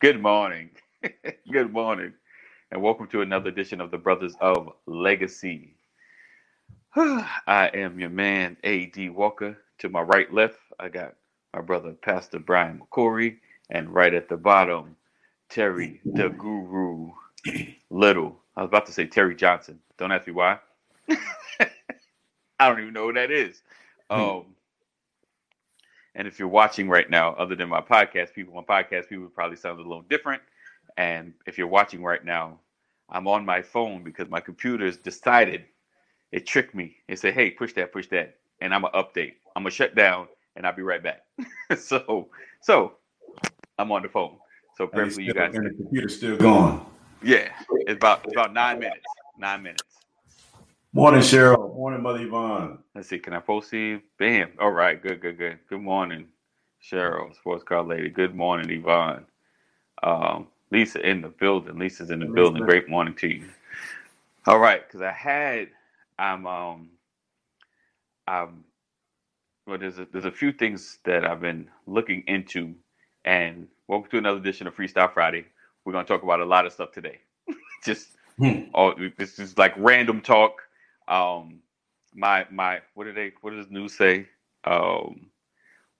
Good morning. Good morning. And welcome to another edition of the Brothers of Legacy. I am your man, A.D. Walker. To my right, left, I got my brother, Pastor Brian McCory. And right at the bottom, Terry the Guru Little. I was about to say Terry Johnson. Don't ask me why. I don't even know who that is. Hmm. Um, and if you're watching right now, other than my podcast people, my podcast people probably sound a little different. And if you're watching right now, I'm on my phone because my computer's decided it tricked me. It said, "Hey, push that, push that," and I'm gonna update. I'm gonna shut down, and I'll be right back. so, so I'm on the phone. So And, you guys. and the computer's still going. Yeah, it's about it's about nine minutes. Nine minutes. Morning, Cheryl. Morning, Mother Yvonne. Let's see. Can I proceed? Bam. All right. Good. Good. Good. Good morning, Cheryl, sports car lady. Good morning, Yvonne. Um, Lisa in the building. Lisa's in the Lisa. building. Great morning to you. All right, because I had I'm um um well there's a there's a few things that I've been looking into and welcome to another edition of Freestyle Friday. We're gonna talk about a lot of stuff today. Just Hmm. all this is like random talk. Um my my what do they what does news say? Um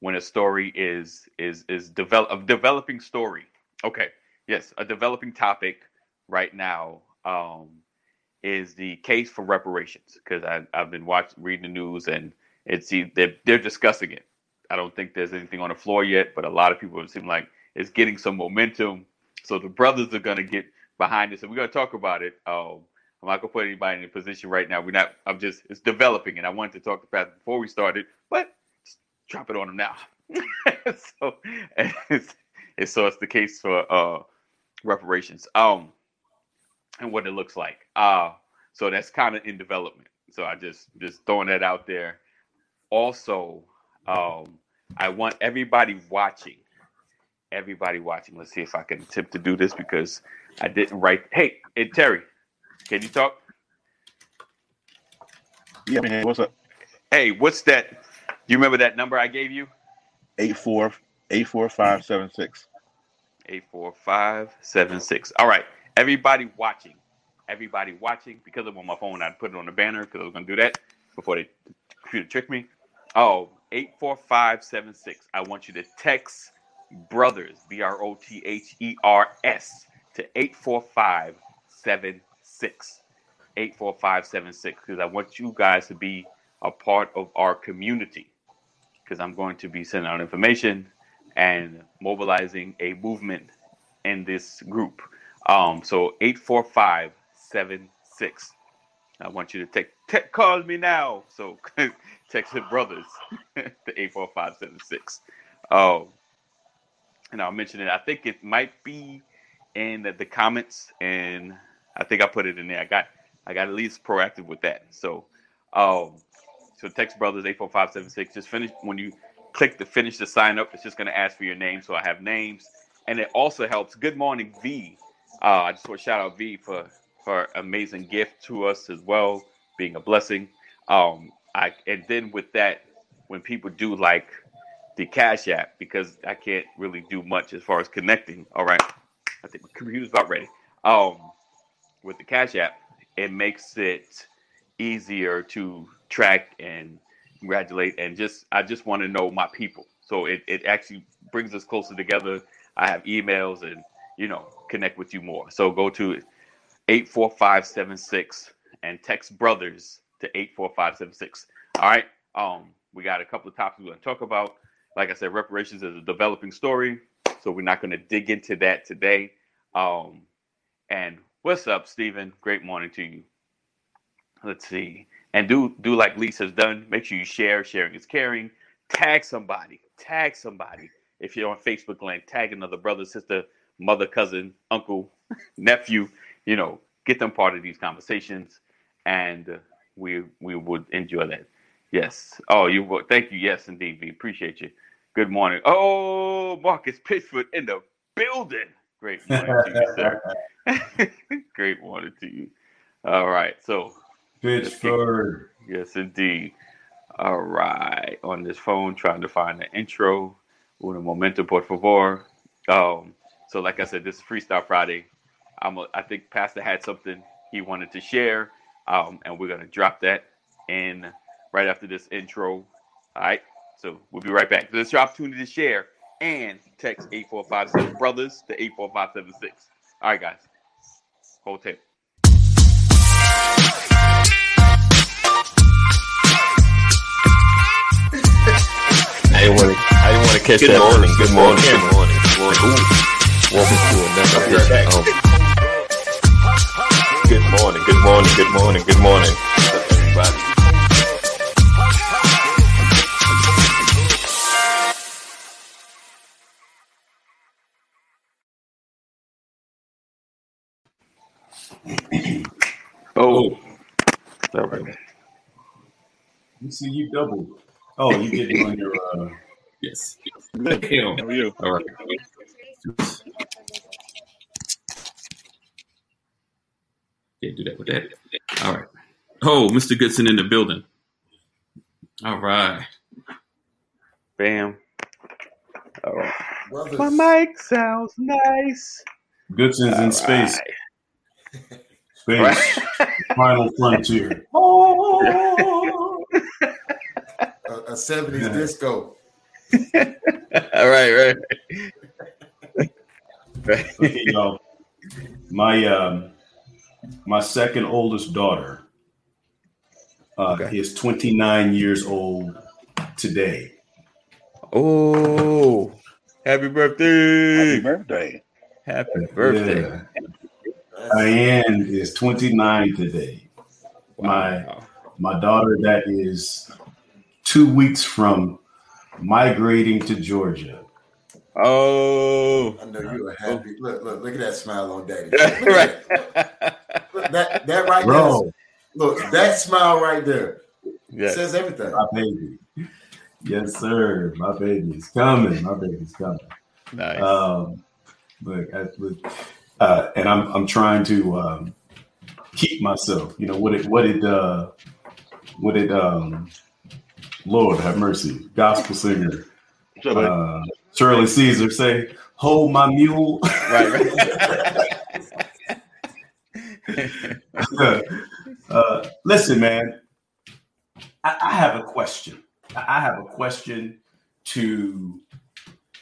when a story is is is develop a developing story. Okay. Yes, a developing topic right now um is the case for reparations because I've been watching reading the news and it's they're, they're discussing it. I don't think there's anything on the floor yet, but a lot of people seem like it's getting some momentum. So the brothers are gonna get behind this, and we're gonna talk about it. Um, I'm not gonna put anybody in a position right now. We're not. I'm just. It's developing, and I wanted to talk to Pat before we started, but just drop it on them now. so, it's, so it's the case for uh, reparations. Um, and what it looks like. Uh, so that's kind of in development. So I just just throwing that out there. Also, um, I want everybody watching, everybody watching. Let's see if I can attempt to do this because I didn't write. Hey, hey Terry, can you talk? Yeah, man. What's up? Hey, what's that? Do you remember that number I gave you? Eight four eight four five seven six. Eight four five seven six. All right, everybody watching, everybody watching. Because I'm on my phone, I put it on the banner because I was gonna do that before they the computer tricked me. Oh, 84576. I want you to text brothers, B R O T H E R S, to 84576. 84576, because I want you guys to be a part of our community. Because I'm going to be sending out information and mobilizing a movement in this group. Um, so 84576. I want you to take, te- call me now. So text your brothers to 84576. Um, and I'll mention it. I think it might be in the, the comments, and I think I put it in there. I got I got at least proactive with that. So, um, so text brothers 84576. Just finish when you click the finish the sign up. It's just to ask for your name. So I have names, and it also helps. Good morning, V. Uh, I just want to shout out V for for amazing gift to us as well, being a blessing. Um, I and then with that, when people do like the Cash App, because I can't really do much as far as connecting. All right, I think my computer's about ready. Um, with the Cash App, it makes it easier to track and congratulate and just I just want to know my people. So it, it actually brings us closer together. I have emails and you know connect with you more. So go to 84576 and text brothers to 84576. All right. Um, we got a couple of topics we're going to talk about. Like I said, reparations is a developing story, so we're not going to dig into that today. Um, and what's up, Stephen? Great morning to you. Let's see. And do do like Lisa's done. Make sure you share. Sharing is caring. Tag somebody. Tag somebody. If you're on Facebook land, tag another brother, sister, mother, cousin, uncle, nephew. You know, get them part of these conversations, and uh, we we would enjoy that. Yes. Oh, you. Thank you. Yes, indeed. We appreciate you. Good morning. Oh, Marcus Pitchford in the building. Great morning to you, sir. Great morning to you. All right. So Pittsburgh. Yes, indeed. All right. On this phone, trying to find the intro. Uno momento, por favor. Um, So, like I said, this is Freestyle Friday. I'm a, I think Pastor had something he wanted to share, um, and we're gonna drop that in right after this intro. All right. So we'll be right back. This is your opportunity to share and text 8457 brothers to 84576. All right, guys. Hold tape. I didn't want to. I didn't want to catch Good that. morning, good morning, Good good morning. Good morning. Welcome to another edition. of- Good morning. Good morning. Good morning. Good morning, everybody. Oh, All right. You see, you double. Oh, you get it on your. Uh, Yes. Good. How are you? All right. Can't do that with that. All right. Oh, Mr. Goodson in the building. All right. bam. All right. Brothers, My mic sounds nice. Goodson's in space. Space. Right. Final frontier. a, a 70s Yeah. disco. All right, right. Okay, y'all. My um, my second oldest daughter uh, Okay. is 29 years old today. Oh, happy birthday! Happy birthday! birthday. Happy birthday! Yeah. Diane is 29 today. My Wow. my daughter that is two weeks from migrating to Georgia. Oh, I know you are happy. Look, look, look at that smile on daddy. Right. that. Look, that, that right Bro, there. Look, that smile right there yes. says everything. my baby. Yes, sir. My baby's coming. My baby's coming. Nice. Um, but, I- but, uh, and I'm I'm trying to um, keep myself. You know what it what it uh, what it um, Lord have mercy, gospel singer uh, Shirley Caesar say, "Hold my mule." right, right. uh, listen, man, I, I have a question. I have a question to.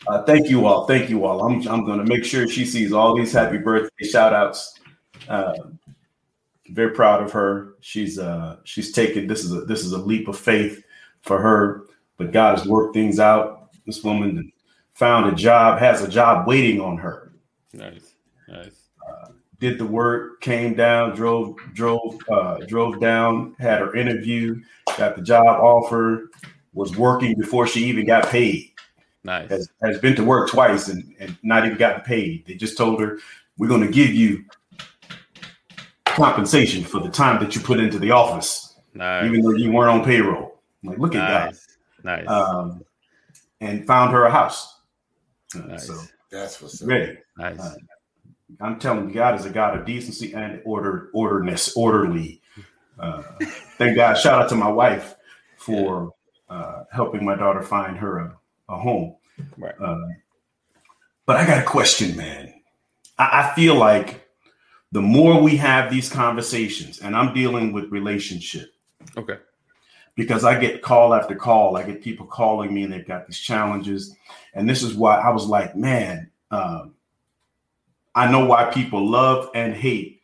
Uh, thank you all. Thank you all. I'm, I'm going to make sure she sees all these happy birthday shout outs. Uh, very proud of her. She's uh, she's taken this is a this is a leap of faith for her, but God has worked things out. This woman found a job, has a job waiting on her nice, nice. did the work, came down, drove, drove, uh, drove down, had her interview, got the job offer, was working before she even got paid. Nice. Has, has been to work twice and, and not even gotten paid. They just told her, "We're going to give you compensation for the time that you put into the office, Nice. even though you weren't on payroll." I'm like, look at nice. Nice. that. Um, and found her a house. Uh, Nice. So That's what's ready. nice. uh, I'm telling you, God is a God of decency and order, orderness, orderly. Uh, thank God. Shout out to my wife for uh, helping my daughter find her a, a home. Right. Uh, but I got a question, man. I, I feel like the more we have these conversations, and I'm dealing with relationship Okay. because I get call after call. I get people calling me and they've got these challenges. And this is why I was like, man, um, I know why people love and hate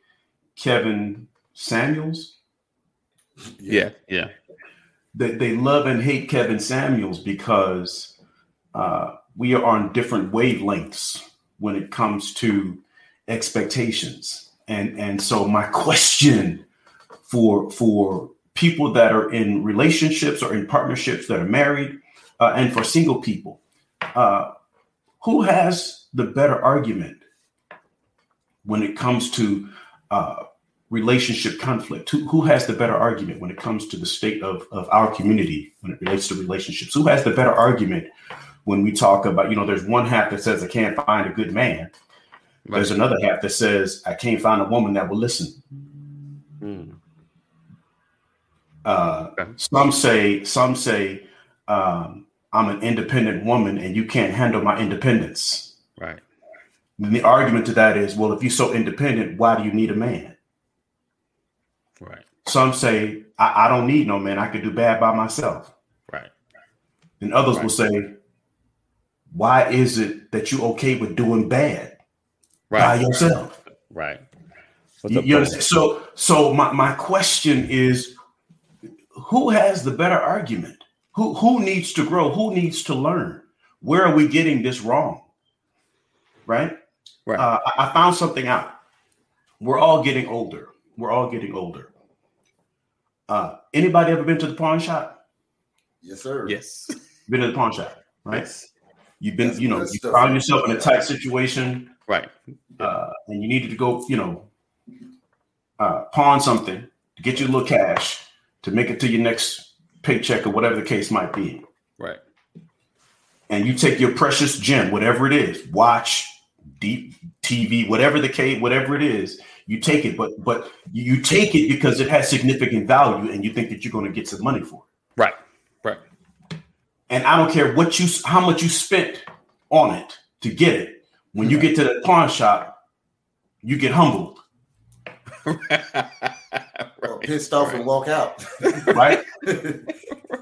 Kevin Samuels. Yeah. Yeah. They, they love and hate Kevin Samuels because uh, we are on different wavelengths when it comes to expectations. And, and so my question for for people that are in relationships or in partnerships that are married uh, and for single people uh, who has the better argument when it comes to uh, relationship conflict who, who has the better argument when it comes to the state of, of our community when it relates to relationships who has the better argument when we talk about you know there's one half that says i can't find a good man there's another half that says i can't find a woman that will listen Mm. Uh, Okay. Some say, some say, um, I'm an independent woman and you can't handle my independence. Right. And the argument to that is, well, if you're so independent, why do you need a man? Right. Some say, I, I don't need no man. I could do bad by myself. Right. And others Right. will say, why is it that you okay with doing bad by yourself? Right. What's You, you understand? So, so my, my question is, who has the better argument? Who who needs to grow? Who needs to learn? Where are we getting this wrong? Right? Right. Uh, I, I found something out. We're all getting older. We're all getting older. Uh, anybody ever been to the pawn shop? Yes, sir. yes. Been to the pawn shop, right? Yes. You've been, That's you know, you stuff. found yourself in a tight situation, Right. uh, and you needed to go, you know, uh, pawn something to get you a little cash to make it to your next paycheck or whatever the case might be. Right. And you take your precious gem, whatever it is, watch, deep TV, whatever the case, whatever it is, you take it. But but you you take it because it has significant value, and you think that you're going to get some money for it. Right. Right. And I don't care what you how much you spent on it to get it. When you get to the pawn shop, you get humbled, Or pissed off and walk out. right?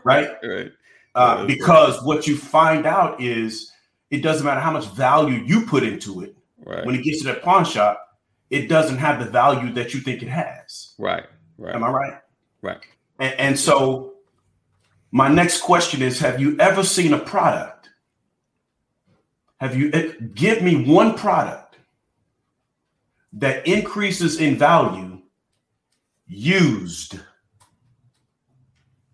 right? right. Uh, because what you find out is it doesn't matter how much value you put into it. Right. When it gets to that pawn shop, it doesn't have the value that you think it has. right. Right. Am I right? Right. And, and so, my next question is: Have you ever seen a product? Have you eh, give me one product that increases in value used?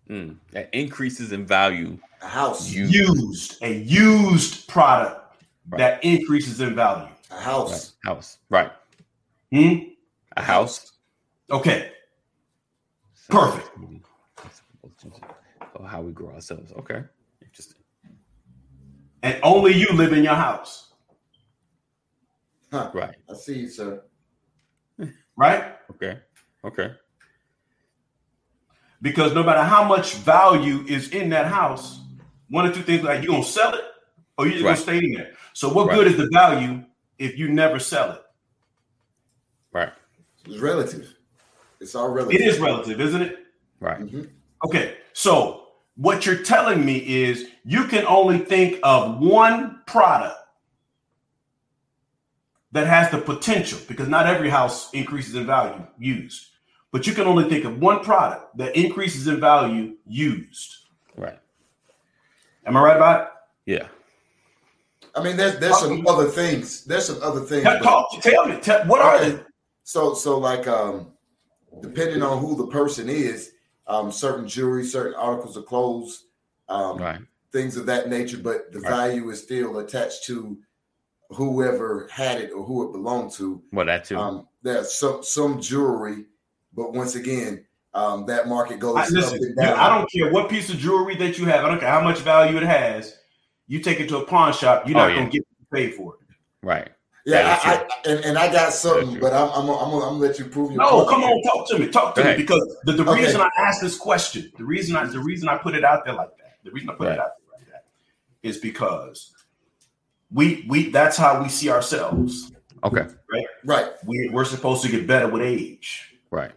Mm. That increases in value. A house. You. Used a used product Right. that increases in value. A Right. house. House. Right. Hmm? A house. Okay, Perfect. Oh, how we grow ourselves. Okay. Interesting. and only you live in your house, Huh. Right. I see you, sir. right? Okay. Okay. Because no matter how much value is in that house, one or two things like you gonna sell it or you just Right. gonna stay in there. So what Right. good is the value if you never sell it? Right. It's relative. It's all relative. It is relative, isn't it? Right. Mhm. Okay, so what you're telling me is you can only think of one product that has the potential because not every house increases in value used, but you can only think of one product that increases in value used. Right. Am I right about it? Yeah. I mean, there's there's some other things. There's some other things. Tell, but- talk, tell me, tell, what are they? So so like um depending on who the person is, um certain jewelry, certain articles of clothes, um Right. things of that nature, but the Right. value is still attached to whoever had it or who it belonged to. Well, that too. Um there's some some jewelry, but once again, um that market goes I, up listen, and down. I don't care what piece of jewelry that you have. I don't care how much value it has. You take it to a pawn shop, you're Oh, not yeah. going to get paid for it. right. Yeah, I, I, and, and I got something, but I'm I'm gonna, I'm, gonna, let you prove your No, point. come on, talk to me. Talk to Go me because the, the Okay. reason I asked this question, the reason I the reason I put it out there like that, the reason I put Right. it out there like that is because we we that's how we see ourselves. Okay. Right. We we're supposed to get better with age. Right.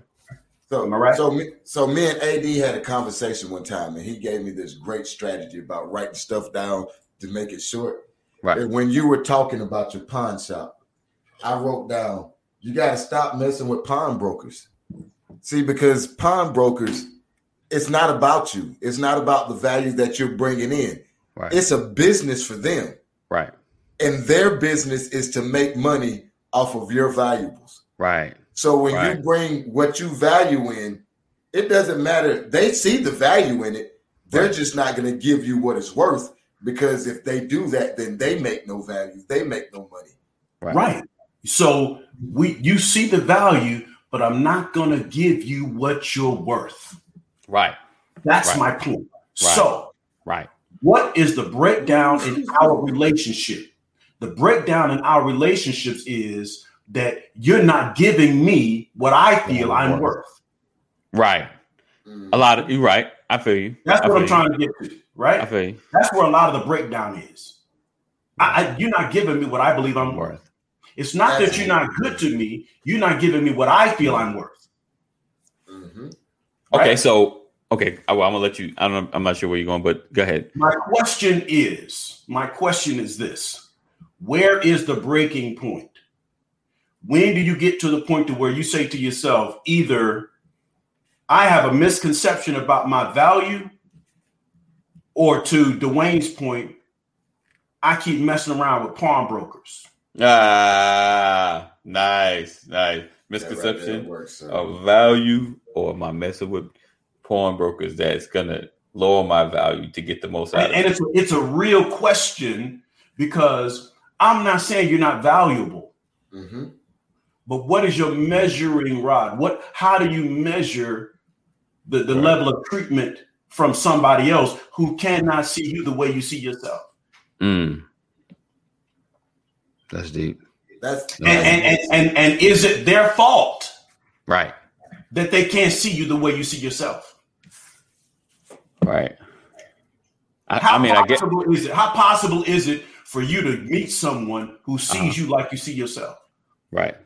So, Am I right? so, me, so me and AD had a conversation one time, and he gave me this great strategy about writing stuff down to make it short. Right. And when you were talking about your pawn shop, I wrote down, you got to stop messing with pawn brokers. See, because pawn brokers, it's not about you. It's not about the value that you're bringing in. Right. It's a business for them, right. and their business is to make money off of your valuables. Right. So when Right. you bring what you value in, it doesn't matter. They see the value in it. They're Right. just not going to give you what it's worth because if they do that, then they make no value. They make no money. Right. Right. So we you see the value, but I'm not going to give you what you're worth. Right. That's Right. my point. Right. So Right. what is the breakdown in our relationship? The breakdown in our relationships is that you're not giving me what I feel I'm worth. Right. Mm. A lot of you're right. I feel you. That's I what I'm feel you. trying to get to, I right? feel you. That's where a lot of the breakdown is. I, I, you're not giving me what I believe I'm worth. It's not that you're not good to me. You're not giving me what I feel I'm worth. Mhm. Okay, so okay, I, am gonna let you. I don't. I'm not sure where you're going, but go ahead. My question is, my question is this: Where is the breaking point? When do you get to the point to where you say to yourself, either I have a misconception about my value, or to Dwayne's point, I keep messing around with pawnbrokers. Ah, nice, nice. That right Misconception works, of value, or am I messing with pawnbrokers that's gonna lower my value to get the most out And, of and it? it's it's a real question because I'm not saying you're not valuable, Mhm. but what is your measuring rod? What how do you measure the, the Right. level of treatment from somebody else who cannot see you the way you see yourself? Mm. That's deep. That's And and, and and and is it their fault Right, that they can't see you the way you see yourself? right. I, How I mean, I get possible is it? How possible is it for you to meet someone who sees Uh-huh. you like you see yourself? right,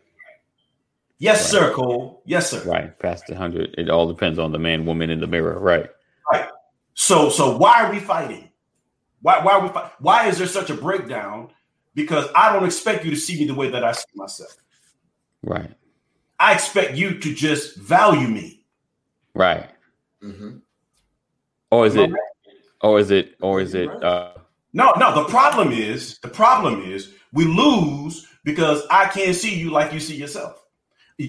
Yes, Right. sir, Cole. Yes, sir. right. Past the hundred, it all depends on the man, woman in the mirror. Right. So so why are we fighting? Why why are we fight? Why is there such a breakdown? Because I don't expect you to see me the way that I see myself. Right. I expect you to just value me. Right. Mm-hmm. Or is it? Or is it? Or is it? Uh, No, no. The problem is the problem is we lose because I can't see you like you see yourself.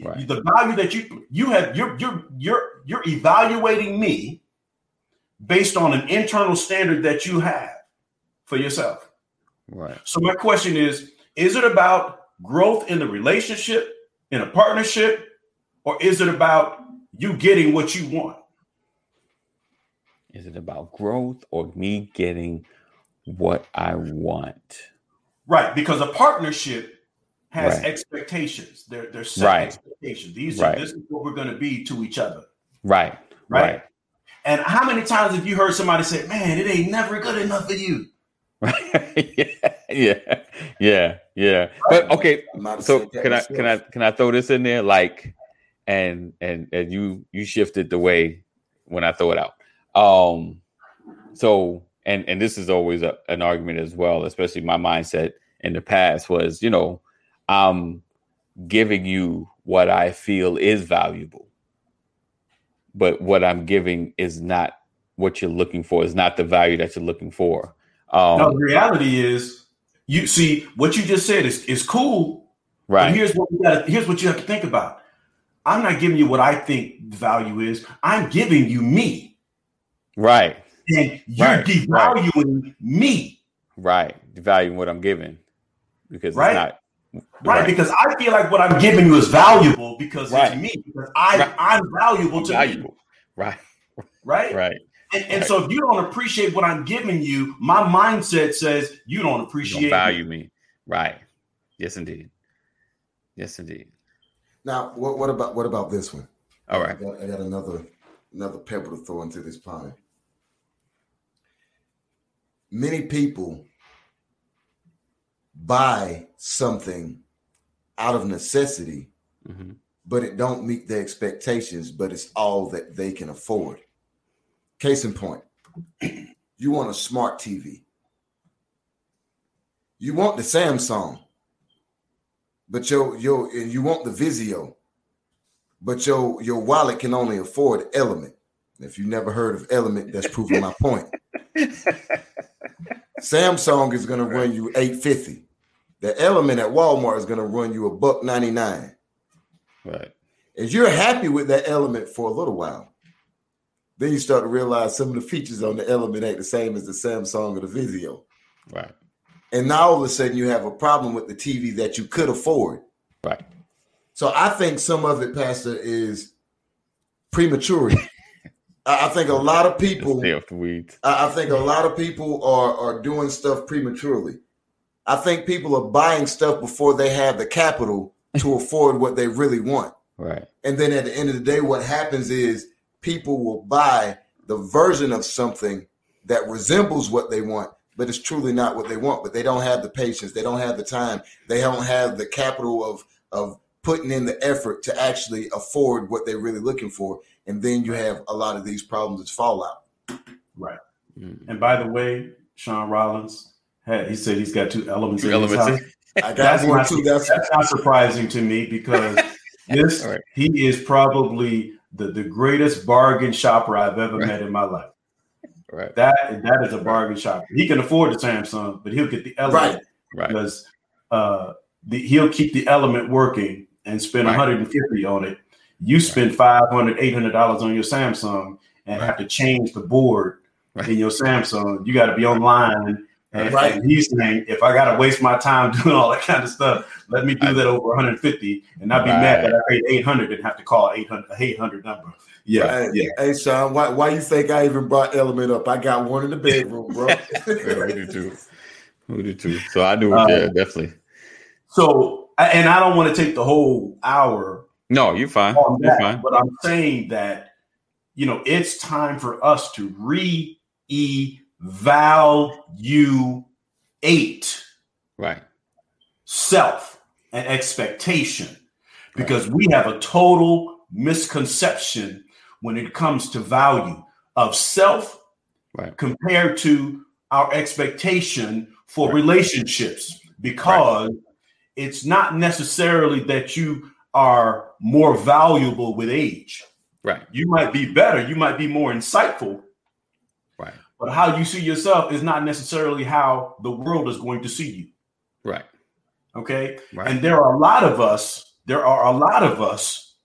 Right. The value that you you have you're you're you're you're evaluating me based on an internal standard that you have for yourself. right. So my question is: Is it about growth in the relationship, in a partnership, or is it about you getting what you want? Is it about growth or me getting what I want? Right, because a partnership has Right. expectations. They're they're set Right. expectations. These Right. are this is what we're going to be to each other. Right. Right. Right. And how many times have you heard somebody say, "Man, it ain't never good enough for you"? Right. yeah. Yeah. Yeah. Yeah. But okay. I might have So can I can I can I throw this in there? Like, and and and you you shifted the way when I throw it out. Um. So and and this is always a, an argument as well, especially my mindset in the past was, you know, I'm giving you what I feel is valuable, but what I'm giving is not what you're looking for. Is not the value that you're looking for. Um, no, the reality is, you see what you just said is is cool, But right. here's what we gotta, here's what you have to think about. I'm not giving you what I think the value is. I'm giving you me, Right. and you're Right, devaluing me, Right. Devaluing what I'm giving because Right. it's not right? Because I feel like what I'm giving you is valuable because Right. it's me. Because I Right. I'm valuable to me. Right. right? Right. And, and Right. so if you don't appreciate what I'm giving you, my mindset says you don't You appreciate don't me. value me. Right. Yes, indeed. Yes, indeed. Now, what, what about what about this one? All right, I got, I got another another pebble to throw into this pond. Many people buy something out of necessity, hmm but it don't meet their expectations, but it's all that they can afford. Case in point, you want a smart TV. You want the Samsung, but your your and you want the Vizio, but your your wallet can only afford Element. If you never heard of Element, that's proving my point. Samsung is going to run you 850. The Element at Walmart is going to run you a buck 99. Right. And you're happy with that Element for a little while. Then you start to realize some of the features on the Element ain't the same as the Samsung or the Vizio. Right. And now all of a sudden you have a problem with the TV that you could afford. Right. So I think some of it, Pastor, is prematurity. I I think a lot of people Stay off the weeds. I I think a lot of people are are doing stuff prematurely. I think people are buying stuff before they have the capital to afford what they really want. Right. And then at the end of the day, what happens is people will buy the version of something that resembles what they want but it's truly not what they want. But they don't have the patience, they don't have the time, they don't have the capital of of putting in the effort to actually afford what they're really looking for. And then you have a lot of these problems as fallout. Right. Mm. And by the way, Sean Rollins, had, he said he's got two elements. Two in his elements. house. I got That's not, too. That's that's not surprising to me because this All right. he is probably the, the greatest bargain shopper I've ever met in my life. Right. That that is a bargain shopper. He can afford the Samsung, but he'll get the element Right. because uh, the, he'll keep the element working and spend Right. 150 on it. You spend $500, 800 dollars on your Samsung and Right. have to change the board Right. in your Samsung. You got to be online. And, Right. and he's saying, if I got to waste my time doing all that kind of stuff, let me do that over 150 and not be mad that I paid 800 and have to call 800 800 number. Yeah, Hey, yeah. hey, Sean, why, why you think I even brought Element up? I got one in the bedroom, bro. Yeah, we do too. We do too. So I do. Uh, yeah, definitely. So, and I don't want to take the whole hour No, you're fine. on You're fine. but I'm saying that you know it's time for us to re-evaluate Right. self and expectation because we have a total misconception when it comes to value of self Right. compared to our expectation for Right. relationships because it's not necessarily that you are more valuable with age Right. you might be better you might be more insightful Right. but how you see yourself is not necessarily how the world is going to see you Right. okay Right. and there are a lot of us there are a lot of us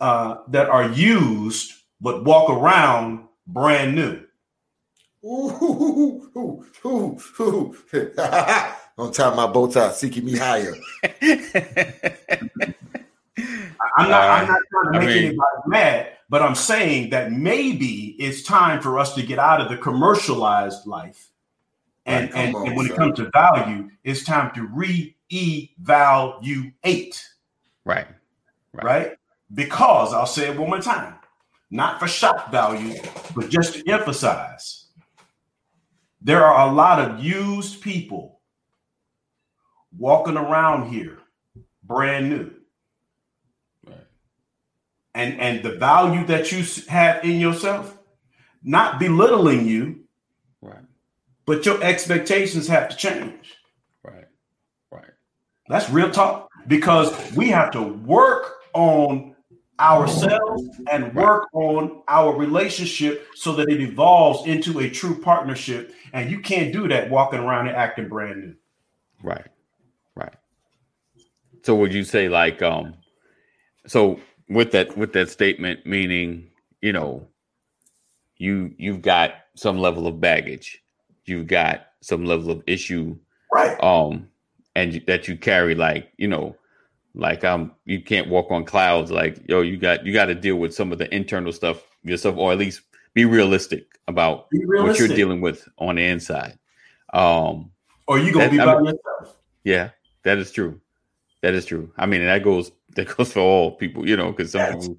uh, that are used but walk around brand new Ooh, ooh, ooh, ooh, ooh. On top of my bow tie, seeking me higher. i'm not i'm Uh, not trying to I make mean- anybody mad but i'm saying that maybe it's time for us to get out of the commercialized life and, and, on, and when son. it comes to value it's time to re-evaluate right. right? Because I'll say it one more time, not for shock value, but just to emphasize there are a lot of used people walking around here brand new. And and the value that you have in yourself, not belittling you, Right. but your expectations have to change. Right. Right. That's real talk because we have to work on ourselves and work on our relationship so that it evolves into a true partnership. And you can't do that walking around and acting brand new. Right. Right. So would you say like um so with that with that statement meaning, you know, you you've got some level of baggage. You've got some level of issue Right. um and you, that you carry like, you know, like um you can't walk on clouds like yo you got you got to deal with some of the internal stuff yourself or at least be realistic about Be what you're dealing with on the inside. Um or you gonna That- be I by mean- yourself. Yeah, that is true. That is true. I mean, and that goes that goes for all people, you know, because some Yes. people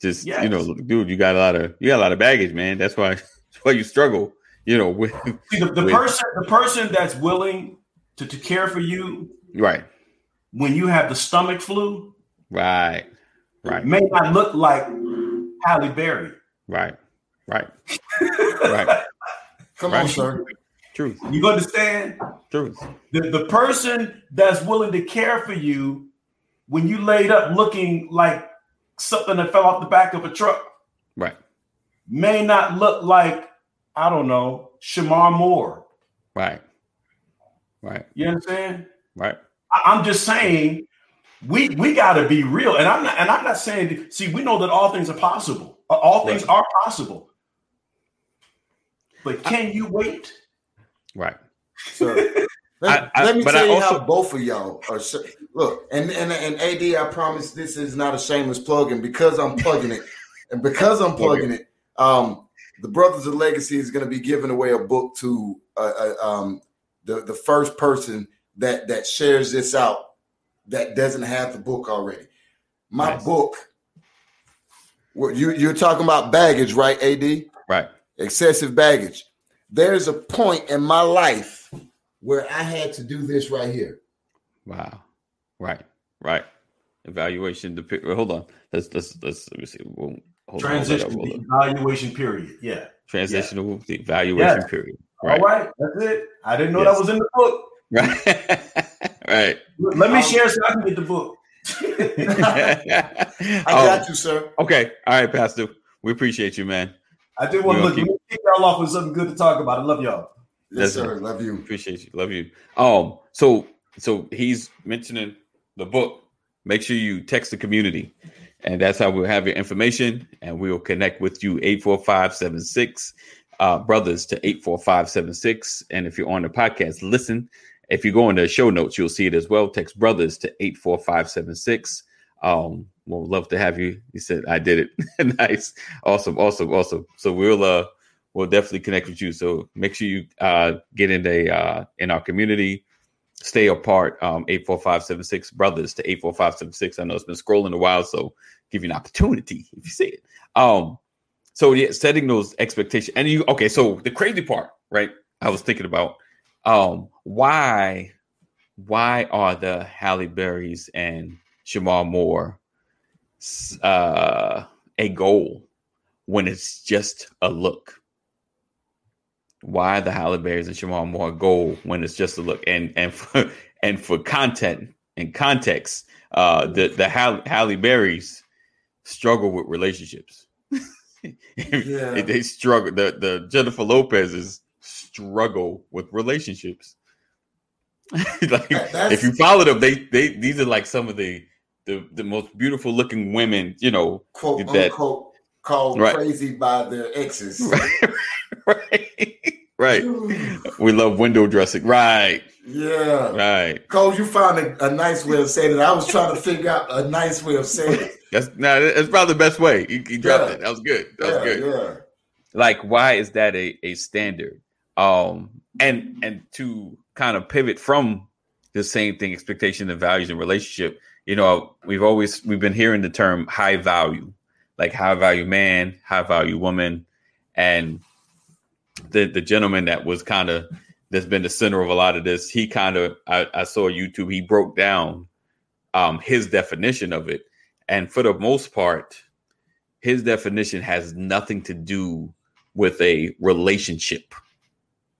just you know, dude, you got a lot of you got a lot of baggage, man. That's why that's why you struggle, you know, with See, the, the Wait. person, the person that's willing to, to care for you right, when you have the stomach flu right, right, may not look like Halle Berry. right, right, right. Come Right. on, sir. Truth, You understand? truth. The, the person that's willing to care for you when you laid up looking like something that fell off the back of a truck Right, may not look like, I don't know, Shemar Moore. right, right, You understand? right. I, I'm just saying we we gotta be real. And I'm not and I'm not saying see, we know that all things are possible. Uh, All things Right. are possible. But can you wait? Right. So Let, I- I- let me but tell I you also- how both of y'all are. sh- Look, and, and and AD, I promise this is not a shameless plug, and because I'm plugging it, and because I'm plugging it, um, the Brothers of Legacy is going to be giving away a book to uh, uh, um, the the first person that that shares this out that doesn't have the book already. My Nice. book. What you you're talking about baggage, right? Ad Right. excessive baggage. There's a point in my life where I had to do this right here. Wow. Right. Right. Evaluation. Dep- hold on. Let's let's let's let me see. We'll, hold on, Transition on, hold the evaluation period. Yeah. Transitional the evaluation Yeah. period. All Right. right. That's it. I didn't know Yes. that was in the book. Right. right. Let me Um, share so I can get the book. I Oh, got you, sir. Okay. All right, Pastor. We appreciate you, man. I did want to look. keep- kick y'all off with something good to talk about. I love y'all. Yes, Listen. sir. Love you. Appreciate you. Love you. Um, so so he's mentioning the book. Make sure you text the community. And that's how we'll have your information and we'll connect with you 84576 uh brothers to 84576. And if you're on the podcast, listen. If you go in the show notes, you'll see it as well. Text brothers to 84576. Um, we'll love to have you. He said, I did it. nice. Awesome, awesome, awesome. So we'll uh we'll definitely connect with you. So make sure you uh, get in a uh, in our community. Stay apart. Um, eight four five seven six brothers to eight four five seven six. I know it's been scrolling a while, so give you an opportunity if you see it. Um, so yeah, setting those expectations. And you okay? So the crazy part, right? I was thinking about um why why are the Halle Berrys and Shemar Moore uh, a goal when it's just a look? why the Halle Berrys and Shemar Moore goal when it's just a look and and for and for content and context, uh, the the Halle, Halle Berrys struggle with relationships. Yeah. they struggle. The the Jennifer Lopez's struggle with relationships. like if you follow them, they they these are like some of the the the most beautiful looking women. You know, Quote That- unquote called Right. crazy by their exes. right, right, right. We love window dressing. Right, Yeah. right. Cole, you found a, a nice way of saying it. I was trying to figure out a nice way of saying it. That's no, that's probably the best way. You, you dropped Yeah. it. That was good. That was good. yeah. Like, why is that a, a standard? Um, and and to kind of pivot from the same thing, expectation and values and relationship. You know, we've always we've been hearing the term high value, like high value man, high value woman, and the the gentleman that was kind of that's been the center of a lot of this. He kind of I, I saw YouTube. He broke down um, his definition of it, and for the most part, his definition has nothing to do with a relationship.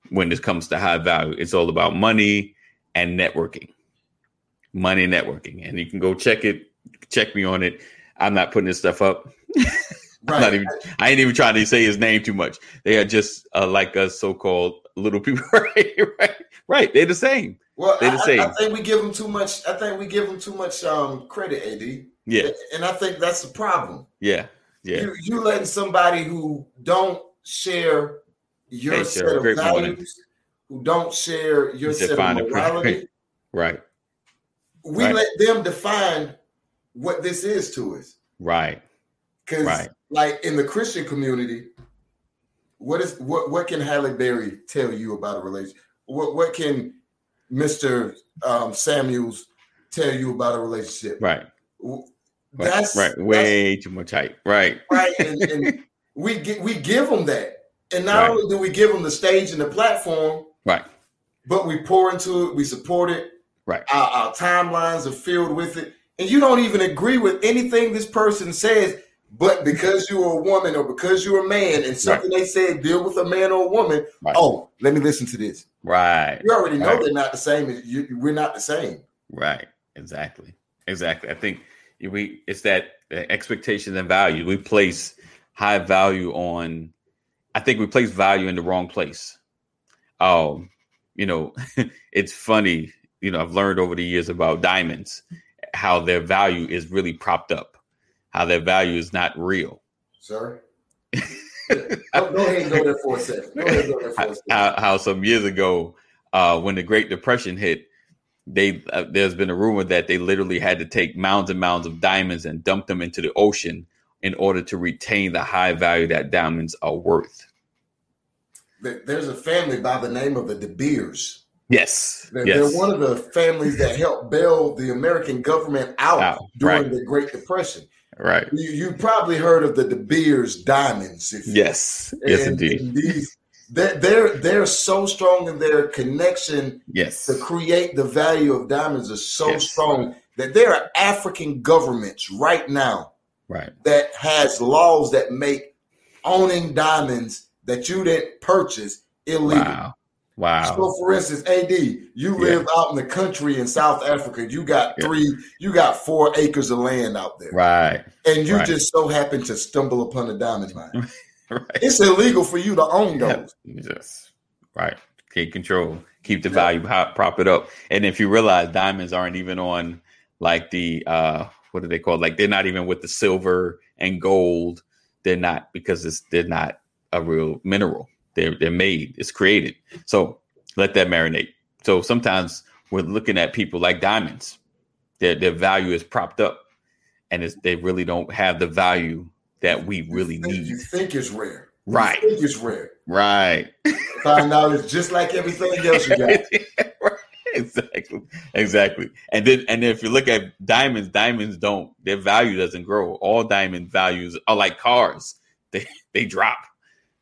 When it comes to high value, it's all about money and networking. Money networking, and you can go check it. Check me on it. I'm not putting this stuff up. Right. Not even. I ain't even trying to say his name too much. They are just uh, like us, so-called little people. right, right, right. They're the same. well, they're the I, same. I think we give them too much. I think we give them too much um, credit, Ad. Yeah, And I think that's the problem. yeah, yeah. You you letting somebody who don't share your Hey, set of values, morning. who don't share your set of it. morality, Right, we Right. let them define what this is to us. right, Because, Right. like in the Christian community, what is what what can Halle Berry tell you about a relationship? What what can Mister um, Samuels tell you about a relationship? right. That's right. that's Way too much hype. Right, right, and, and we get we give them that, and not Right. only do we give them the stage and the platform, right, but we pour into it, we support it. Right. Our, our timelines are filled with it, and you don't even agree with anything this person says. But because you're a woman or because you're a man, and something they said deal with a man or a woman, Right. oh, let me listen to this. right, You already know Right. they're not the same. You, we're not the same. right. Exactly, exactly. I think we it's that expectations and value. We place high value on. I think we place value in the wrong place. Um, you know, it's funny. You know, I've learned over the years about diamonds how their value is really propped up, how their value is not real. Sir, go, go ahead and go there for a second. Go ahead and go there for a second. how, how some years ago, uh, when the Great Depression hit, they uh, there's been a rumor that they literally had to take mounds and mounds of diamonds and dump them into the ocean in order to retain the high value that diamonds are worth. There's a family by the name of the De Beers. Yes, They're, yes, they're one of the families that helped bail the American government out Out, during right. the Great Depression. right. You, you probably heard of the De Beers diamonds. Yes, yes, and- indeed. and these they're they're they're so strong in their connection Yes. to create the value of diamonds is so Yes. strong that there are African governments right now Right. that has laws that make owning diamonds that you didn't purchase illegal. Wow. Wow. So, for instance, AD, you Yeah. live out in the country in South Africa. You got Yeah. three, you got four acres of land out there, Right. and you Right. just so happen to stumble upon a diamond mine. Right. It's illegal for you to own those. Yes. Right. Keep control. Keep the value high, prop it up. And if you realize diamonds aren't even on like the uh what do they call it? like they're not even with the silver and gold. They're not because it's they're not a real mineral. They're they're made, it's created. So let that marinate. So sometimes we're looking at people like diamonds. Their their value is propped up and it's, they really don't have the value that we really You think- need. You think it's rare, You Right. think it's rare. Right. Find out it's just like everything else you got. Exactly exactly and then and then if you look at diamonds diamonds don't their value doesn't grow all diamond values are like cars they they drop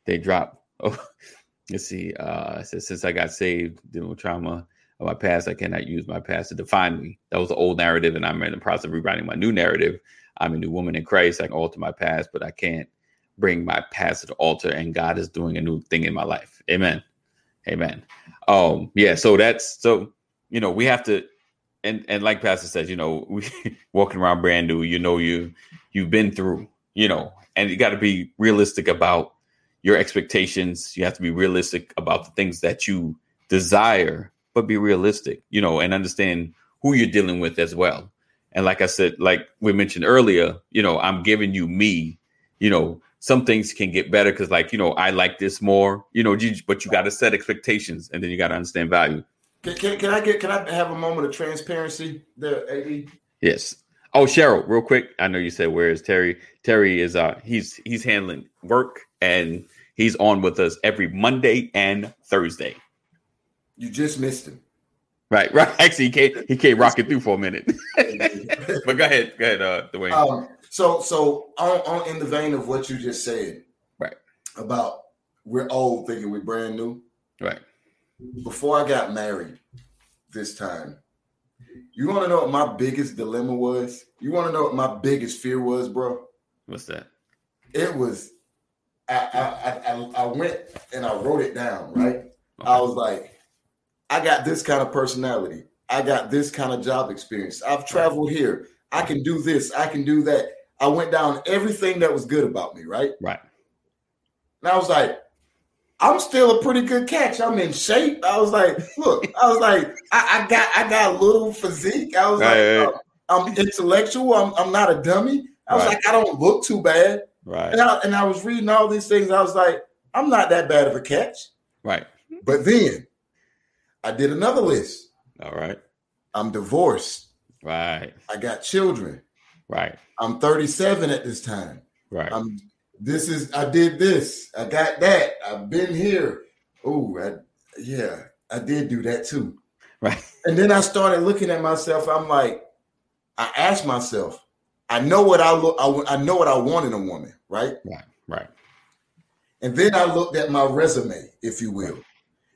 they drop oh let's see uh says, since i got saved dealing with trauma of my past i cannot use my past to define me. That was the old narrative and i'm in the process of rewriting my new narrative. I'm a new woman in christ. I can alter my past but i can't bring my past to the altar and god is doing a new thing in my life. Amen. Amen. Um yeah so that's so you know we have to and and like pastor says you know we walking around brand new you know you you've been through you know and you got to be realistic about your expectations you have to be realistic about the things that you desire but be realistic you know and understand who you're dealing with as well and like i said like we mentioned earlier you know i'm giving you me you know some things can get better because like you know i like this more you know but you got to set expectations and then you got to understand value Can, can, can I get? Can I have a moment of transparency there, AD? Yes. Oh, Cheryl, real quick. I know you said where is Terry? Terry is uh he's he's handling work and he's on with us every Monday and Thursday. You just missed him. Right, right. Actually, he came he came rocking through for a minute. but go ahead, go ahead, uh Dwayne. Um, so, so on, on in the vein of what you just said, Right. About we're old thinking we're brand new. right. Before I got married, this time, you want to know what my biggest dilemma was? You want to know what my biggest fear was, bro? What's that? It was. I I I, went and I wrote it down. Right. I was like, I got this kind of personality. I got this kind of job experience. I've traveled here. I can do this. I can do that. I went down everything that was good about me, right? Right. And I was like, I'm still a pretty good catch. I'm in shape. I was like, look, I was like, I, I got I got a little physique. I was Right, like, right. I'm, I'm intellectual. I'm, I'm not a dummy. I was Right. like, I don't look too bad. Right. And I, and I was reading all these things. I was like, I'm not that bad of a catch. Right. But then I did another list. All right. I'm divorced. Right. I got children. Right. I'm 37 at this time. Right. I'm this is I did this. I got that. I've been here. Oh, I, yeah, I did do that too. Right. And then I started looking at myself. I'm like, I asked myself, I know what I look. I, I know what I want in a woman, right? Right. Right. And then I looked at my resume, if you will,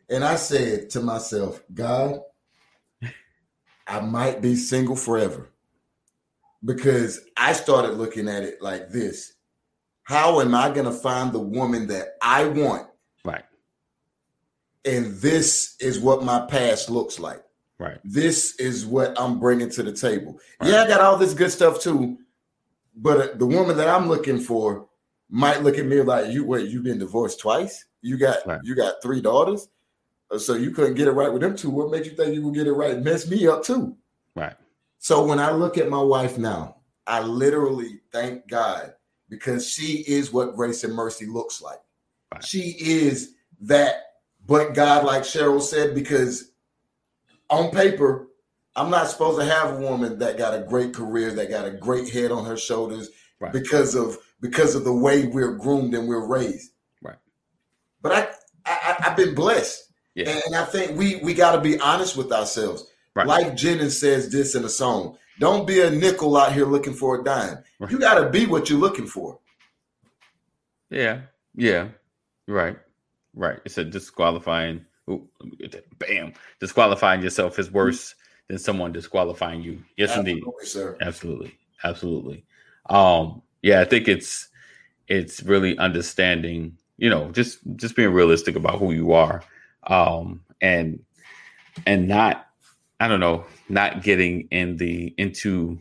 and I said to myself, God, I might be single forever because I started looking at it like this. How am I going to find the woman that I want? Right. And this is what my past looks like. Right. This is what I'm bringing to the table. Right. Yeah, I got all this good stuff too, but uh, the woman that I'm looking for might look at me like, "You wait, you've been divorced twice. You got Right. you got three daughters, Uh, so you couldn't get it right with them two. What made you think you would get it right? Mess me up too." Right. So when I look at my wife now, I literally thank God because she is what grace and mercy looks like. Right. She is that, but God, like Cheryl said, because on paper, I'm not supposed to have a woman that got a great career, that got a great head on her shoulders Right. because of because of the way we're groomed and we're raised. Right. But I, I I've been blessed. Yeah. And, and I think we we got to be honest with ourselves. Right. Like Jennings says this in a song. Don't be a nickel out here looking for a dime. Right. You got to be what you're looking for. Yeah. Yeah. Right. Right. It's a disqualifying. Ooh, let me get that. Bam. Disqualifying yourself is worse than someone disqualifying you. Yes, indeed. Absolutely, sir. Absolutely. Absolutely. Um, yeah, I think it's it's really understanding, you know, just just being realistic about who you are. Um, and and not, I don't know, not getting in the into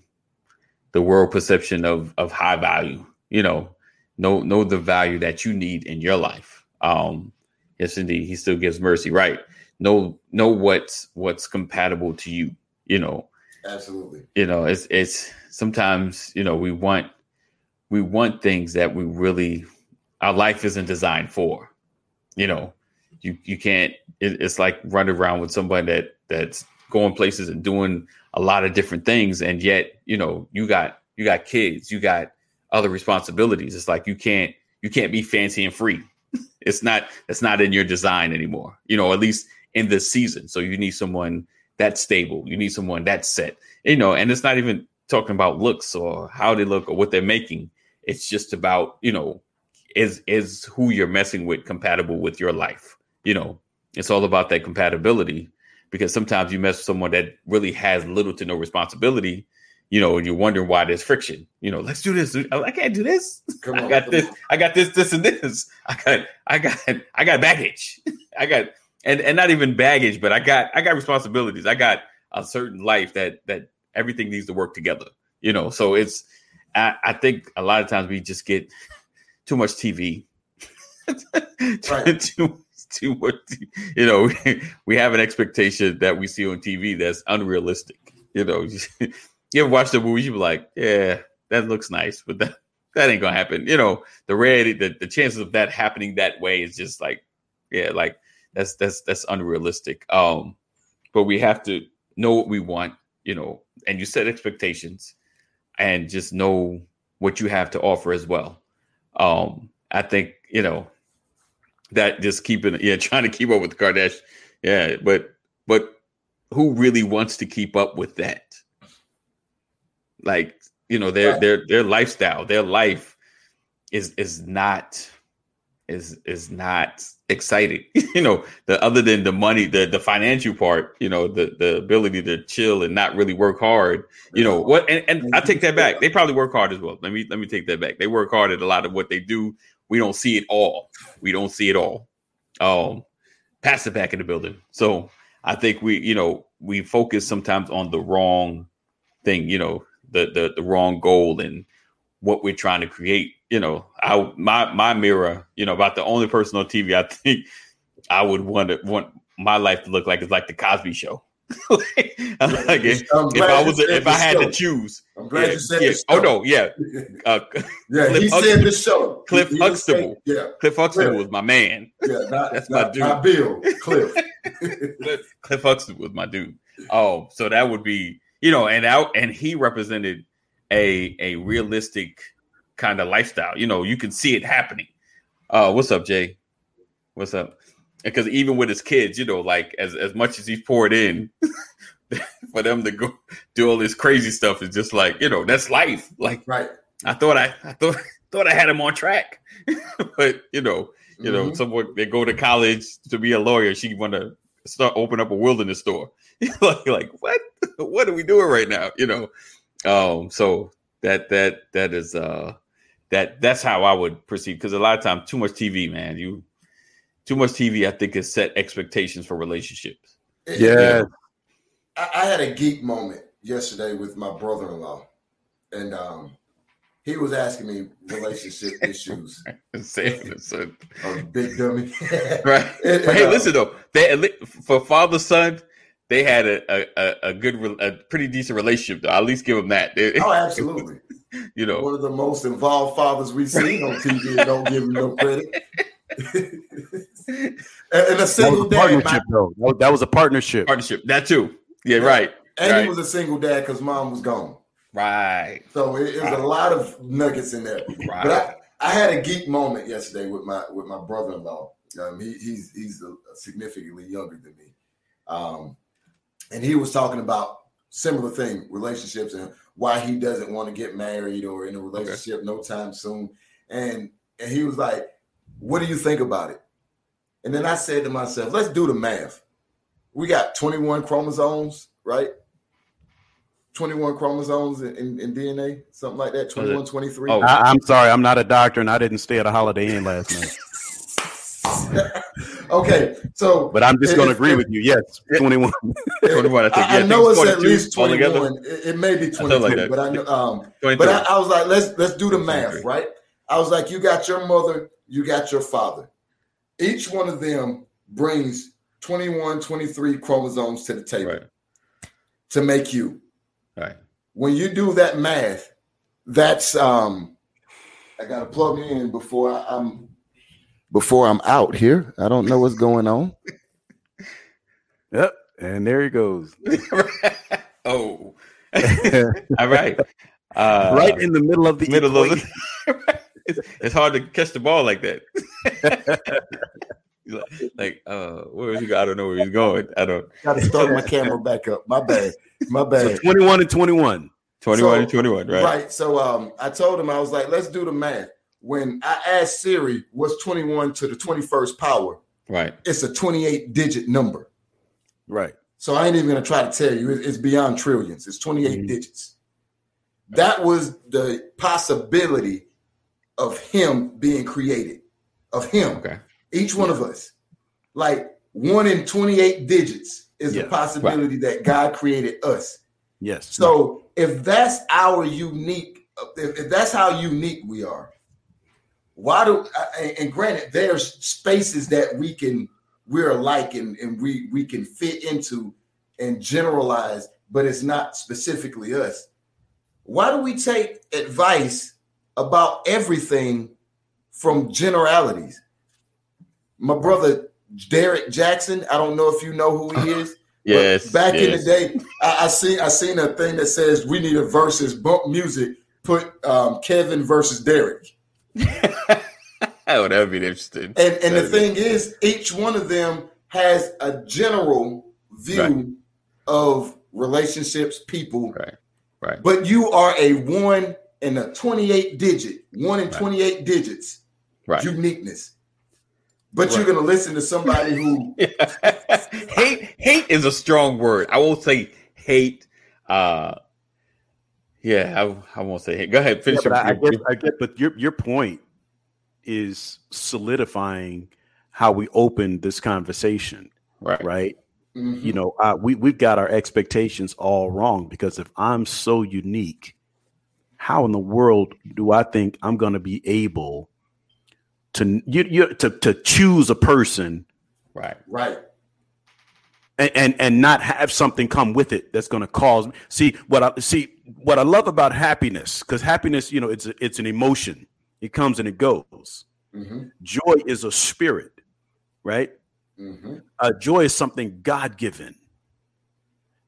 the world perception of of high value, you know, know know the value that you need in your life. Um, yes, indeed, he still gives mercy, right? Know know what's what's compatible to you, you know. Absolutely. You know, it's it's sometimes, you know, we want we want things that we really our life isn't designed for. You know, you you can't it, it's like running around with somebody that that's going places and doing a lot of different things and yet, you know, you got you got kids, you got other responsibilities. It's like you can't you can't be fancy and free. It's not it's not in your design anymore. You know, at least in this season. So you need someone that's stable. You need someone that's set. You know, and it's not even talking about looks or how they look or what they're making. It's just about, you know, is is who you're messing with compatible with your life. You know, it's all about that compatibility because sometimes you mess with someone that really has little to no responsibility you know, and you're wondering why there's friction. You know, let's do this. I can't do this. Come I got this. on. I got this, this, and this. I got, I got, I got baggage. I got, and and not even baggage, but I got, I got responsibilities. I got a certain life that that everything needs to work together. You know, so it's. I, I think a lot of times we just get too much TV. Right. too, too much. You know, we have an expectation that we see on TV that's unrealistic. You know, you ever watch the movie, you be like, yeah, that looks nice, but that, that ain't gonna happen. You know, the reality, the, the chances of that happening that way is just like, yeah, like that's that's that's unrealistic. Um, but we have to know what we want, you know, and you set expectations and just know what you have to offer as well. Um, I think, you know, that just keeping yeah, trying to keep up with the Kardashian. Yeah, but but who really wants to keep up with that? Like you know their Right. their their lifestyle their life is is not is is not exciting. You know the other than the money the the financial part you know the the ability to chill and not really work hard you know what and, and i take that back. They probably work hard as well. Let me let me take that back. They work hard at a lot of what they do. We don't see it all. We don't see it all. Um pass it back in the building. So i think we you know we focus sometimes on the wrong thing you know the the, the wrong goal and what we're trying to create you know i my my mirror you know about the only person on tv i think i would want to want my life to look like is like the cosby show like if, if i was if i had show. to choose I'm glad yeah, you said yeah. oh no yeah uh, Yeah, Cliff he Huxtable. said the show. Cliff He- he Huxtable. Yeah, cliff huxtable Cliff. was my man yeah, not, That's my dude. not Bill. Cliff. Cliff, Cliff Huxtable was my dude. Oh, so that would be, you know, and out and he represented a a realistic kind of lifestyle. You know, you can see it happening. Uh, what's up, Jay? What's up? Because even with his kids, you know, like as as much as he's poured in, for them to go do all this crazy stuff is just like, you know, that's life. Like right. I thought I, I thought thought I had him on track, but you know, you know, Mhm. someone they go to college to be a lawyer. She want to start open up a wilderness store. like, like what? What are we doing right now? You know. Um. So that that that is uh that that's how I would proceed because a lot of times too much TV, man. You too much TV. I think has set expectations for relationships. Yeah. I, I had a geek moment yesterday with my brother-in-law, and um, he was asking me relationship issues. Say- so- Oh, big dummy. right. And- But hey, uh, listen though, they for father son, they had a a, a- a good, a pretty decent relationship. Though, I'll at least give them that. They- Oh, absolutely. you know, One of the most involved fathers we've seen on TV. and Don't give him no credit. and, and a That was single a dad, partnership, though. That was, a partnership. partnership that too. Yeah, Yeah. right, and right, he was a single dad because mom was gone. right, So it, it was a lot of nuggets in there. right. But I, I had a geek moment yesterday with my with my brother in law. Um, he, he's he's a, significantly younger than me, um, and he was talking about similar thing, relationships, and why he doesn't want to get married or in a relationship no time soon. And and he was like, "What do you think about it?" And then I said to myself, let's do the math. We got 21 chromosomes, right? 21 chromosomes in, in, in DNA, something like that. 21, 23. Oh. I, I'm sorry, I'm not a doctor, and I didn't stay at a Holiday Inn last night. okay, so But I'm just going to agree with you. Yes, 21. 21, I think. I, I Yeah, know think it's at least 21. It, it may be Something 22, like but I know um But I, I was like, let's let's do the math, right? I was like, you got your mother, you got your father. Each one of them brings 21, 23 chromosomes to the table right. to make you. Right. When you do that math, that's um I gotta plug in before I, I'm before I'm out here. I don't know what's going on. Yep, and there he goes. oh. All right. Uh, right in the middle of the middle of equation. the. it's, it's hard to catch the ball like that. like, like, uh, where is he? go- I don't know where he's going. I don't. Gotta start my camera back up. My bad. My So bad. 21 and 21. 21 So- and 21, right? Right. So um, I told him I was like, let's do the math. When I asked Siri, what's 21 to the 21st power? Right. It's a 28 digit number. Right. So I ain't even gonna try to tell you. It's beyond trillions. It's 28 Mhm. digits. That was the possibility of him being created, of him, Okay. each one of us. Like one in 28 digits is Yeah. the possibility that God created us. Yes. So if that's our unique, if, if that's how unique we are, why do? And granted, there's spaces that we can we're alike and, and we we can fit into and generalize, but it's not specifically us. Why do we take advice about everything from generalities? My brother Derrick Jaxn, I don't know if you know who he is. Yes. back in the day, I, I seen I seen a thing that says we need a versus bump music. Put um, Kevin versus Derek, oh, that would be interesting. and and the thing is, each one of them has a general view Right. of relationships, people. Right. Right. But you are a one in a twenty-eight digit, one in Right. twenty-eight digits Right. uniqueness. But you're gonna listen to somebody who hate hate is a strong word. I won't say hate. Uh yeah, I, I won't say hate. Go ahead, Yeah, finish but I, I your, I get, but your your point is solidifying how we open this conversation, right. right? Mhm. You know, uh, we we've got our expectations all wrong because if I'm so unique, how in the world do I think I'm going to be able to you, you to to choose a person Right. right. and, and and not have something come with it that's going to cause me see what i see what i love about happiness because happiness you know it's a, it's an emotion. It comes and it goes. Mhm. joy is a spirit right? Mhm. uh, joy is something god-given.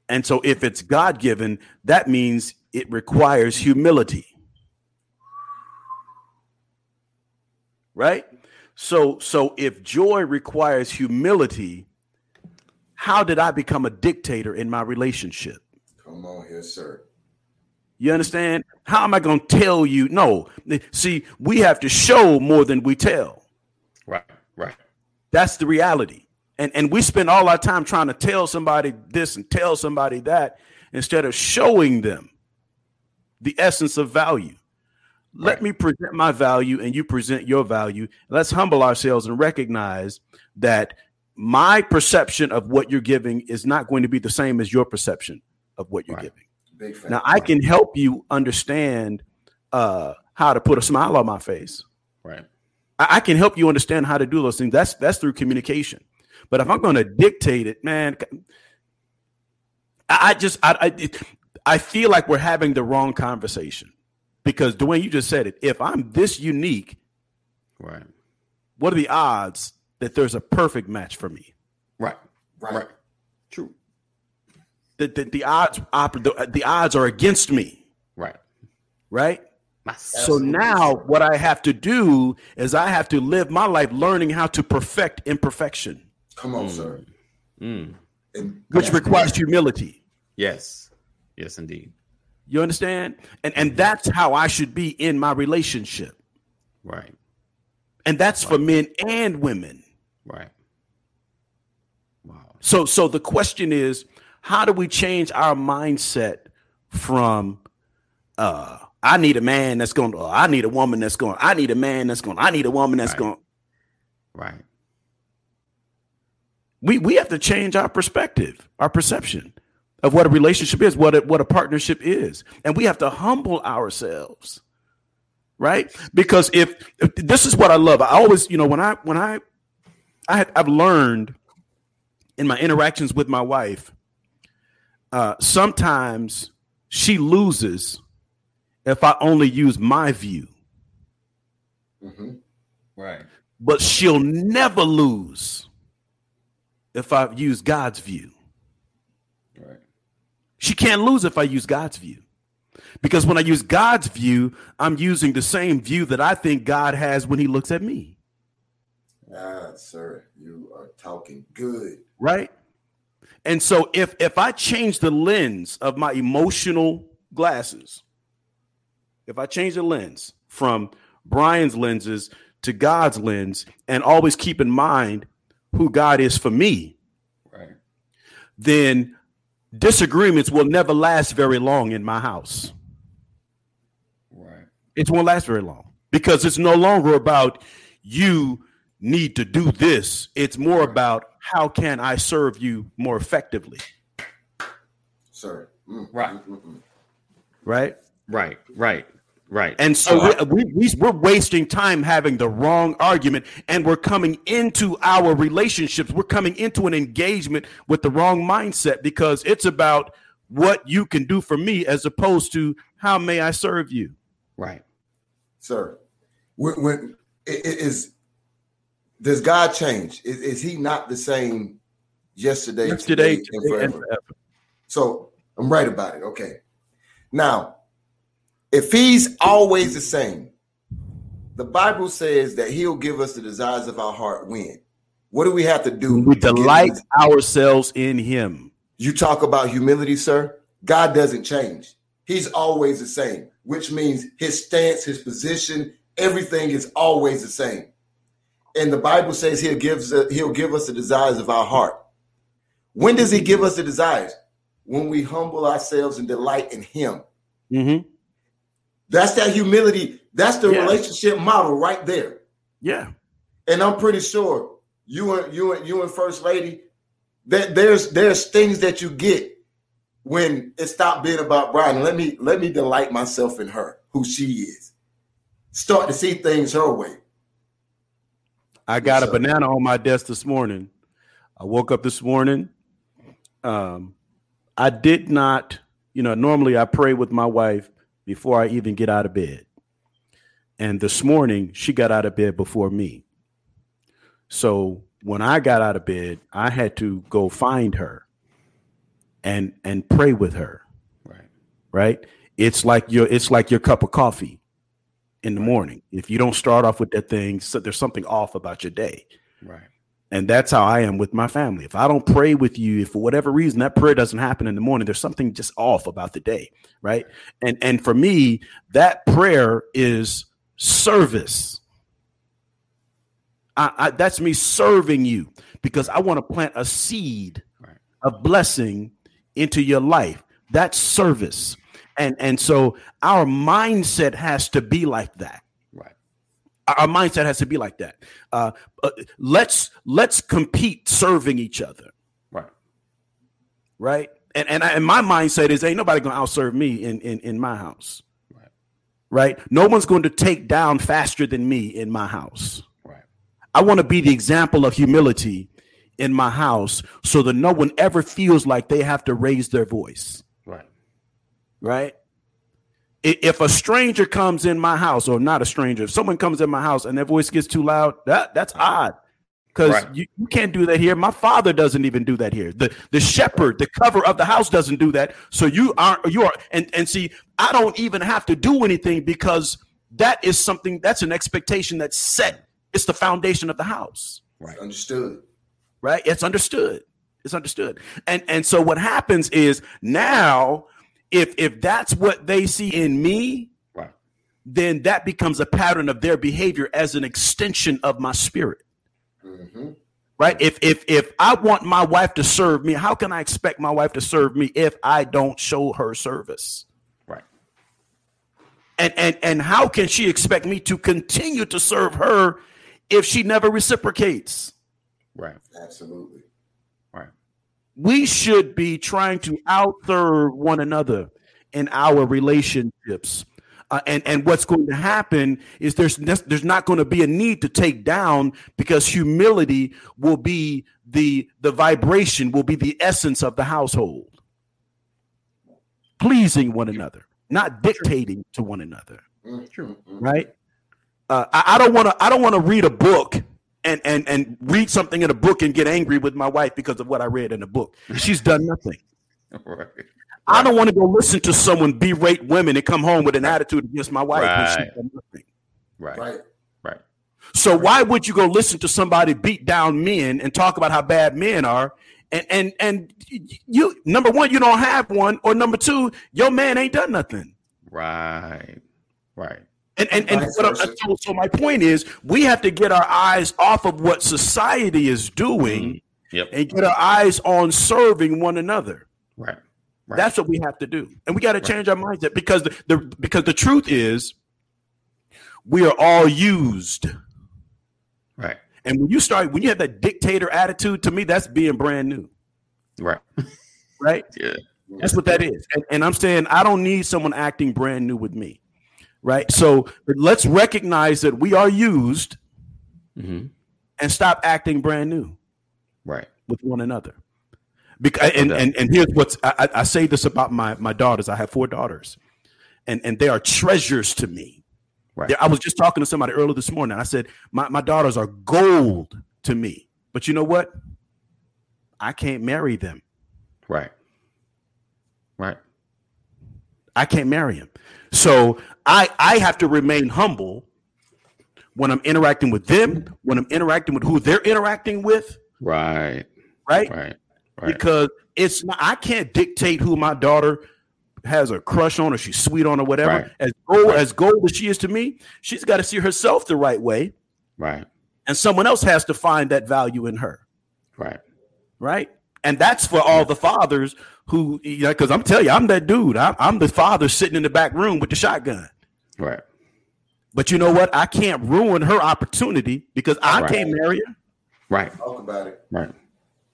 And so if it's god-given that means it requires humility. Right? So so if joy requires humility how did i become a dictator in my relationship? Come on here, sir. You understand how am i going to tell you no see we have to show more than we tell Right. Right. that's the reality and and we spend all our time trying to tell somebody this and tell somebody that instead of showing them the essence of value let Right. me present my value and you present your value let's humble ourselves and recognize that my perception of what you're giving is not going to be the same as your perception of what you're Right. giving Big fan. now i can help you understand uh how to put a smile on my face Right. I, I can help you understand how to do those things. That's that's through communication. But if I'm going to dictate it, man, I, I just I, I it- I feel like we're having the wrong conversation because Dwayne, you just said it. If I'm this unique, Right. what are the odds that there's a perfect match for me? Right. right. Right. True. The the, the odds oper- the, the odds are against me, Right. right? So now what I have to do is I have to live my life learning how to perfect imperfection, Come on, sir. Mm. And which that's requires humility. Yes. Yes, indeed. You understand? And and that's how I should be in my relationship. Right. And that's for men and women. Right. Wow. So so the question is, how do we change our mindset from uh I need a man that's going to oh, I need a woman that's going I need a man that's going I need a woman that's Right. going Right. we we have to change our perspective, our perception of what a relationship is, what a, what a partnership is, and we have to humble ourselves, right? Because if, if this is what I love, I always, you know, when I when I I I've learned in my interactions with my wife, uh, sometimes she loses if I only use my view, Mhm. Right. but she'll never lose if I use God's view. Right. She can't lose if I use God's view. Because when I use God's view, I'm using the same view that I think God has when he looks at me, Ah, sir, you are talking good. right? And so if if I change the lens of my emotional glasses, if I change the lens from Brian's lenses to God's lens and always keep in mind who God is for me, Right. then disagreements will never last very long in my house. Right. it won't last very long because it's no longer about you need to do this. It's more about how can I serve you more effectively, Sir. Mm, Right. mm, mm, mm. right? Right. Right. Right. And so Uh, we, we, we, we're wasting time having the wrong argument, and we're coming into our relationships. We're coming into an engagement with the wrong mindset because it's about what you can do for me as opposed to how may I serve you. right. Sir, when, when i- i- is does God change? Is, is He not the same yesterday, Yesterday, today, and today, and forever? forever. So I'm right about it. Okay. Now, if He's always the same, the Bible says that He'll give us the desires of our heart. When? What do we have to do? We to delight ourselves in Him. You talk about humility, sir. God doesn't change. He's always the same, which means his stance, his position, everything is always the same. And the Bible says he'll give he'll give us the desires of our heart. When does he give us the desires? When we humble ourselves and delight in him. Mm-hmm. That's that humility. That's the Yeah. relationship model right there. Yeah. And I'm pretty sure you and you and you and First Lady, that there's there's things that you get when it stopped being about Brian. Let me let me delight myself in her, who she is. Start to see things her way. I got a banana on my desk this morning. I woke up this morning. Um, I did not, you know, normally I pray with my wife before I even get out of bed. And this morning she got out of bed before me. So when I got out of bed, I had to go find her and and pray with her, Right. right? It's like your it's like your cup of coffee in the morning. If you don't start off with that thing, so there's something off about your day. Right. And that's how I am with my family. If I don't pray with you, if for whatever reason that prayer doesn't happen in the morning, there's something just off about the day, right? And and for me, that prayer is service. I, I that's me serving you because I want to plant a seed Right. of blessing into your life. That's service. And and so our mindset has to be like that Right. our mindset has to be like that. Uh, uh, let's let's compete serving each other, Right. right? And and, I, and my mindset is ain't nobody gonna outserve me in in in my house, Right. right? No one's going to take down faster than me in my house. Right. I want to be the example of humility in my house, so that no one ever feels like they have to raise their voice. Right. If a stranger comes in my house, or not a stranger, if someone comes in my house and their voice gets too loud, that that's mm-hmm. odd. Because Right. you, you can't do that here. My father doesn't even do that here. The the shepherd, the cover of the house doesn't do that. So you aren't you are and, and see, I don't even have to do anything because that is something that's an expectation that's set. It's the foundation of the house Right. Understood. right it's understood it's understood and and so what happens is now if if that's what they see in me Right. then that becomes a pattern of their behavior as an extension of my spirit Mhm. right? If if if I want my wife to serve me, how can I expect my wife to serve me if I don't show her service? Right. And and and how can she expect me to continue to serve her if she never reciprocates? Right. Absolutely. Right. We should be trying to outserve one another in our relationships. Uh, and and what's going to happen is there's there's not going to be a need to take down because humility will be the the vibration will be the essence of the household pleasing one another not dictating to one another True. right uh, I, I don't want to i don't want to read a book and and and read something in a book and get angry with my wife because of what i read in a book she's done nothing Right. I don't want to go listen to someone berate women and come home with an attitude against my wife. when she's Right. done nothing. Right. Right. Right. So why would you go listen to somebody beat down men and talk about how bad men are? And and and you number one, you don't have one, or number two, your man ain't done nothing. Right. Right. And and, and so, so my point is, we have to get our eyes off of what society is doing mm-hmm. Yep. and get our eyes on serving one another. Right. Right. That's what we have to do, and we got to change our mindset because the, the because the truth is, we are all used. right. And when you start, when you have that dictator attitude, to me, that's being brand new, Right. right? Yeah. That's what that is. And, and I'm saying I don't need someone acting brand new with me, right? So let's recognize that we are used hmm and stop acting brand new Right. with one another. Because and, and and here's what's I, I I say this about my my daughters. I have four daughters, and and they are treasures to me. Right. I was just talking to somebody earlier this morning. I said my my daughters are gold to me. But you know what? I can't marry them. Right. Right. I can't marry him. So I I have to remain humble when I'm interacting with them, when I'm interacting with who they're interacting with, Right. right? Right. Right. because it's not, I can't dictate who my daughter has a crush on or she's sweet on or whatever. Right. As gold as gold as she is to me, she's got to see herself the right way, Right. and someone else has to find that value in her, Right. right? And that's for all the fathers who, you know, because I'm telling you, I'm that dude. I, I'm the father sitting in the back room with the shotgun. Right. But you know what? I can't ruin her opportunity because I Right. can't marry her. Right. Talk about it. Right.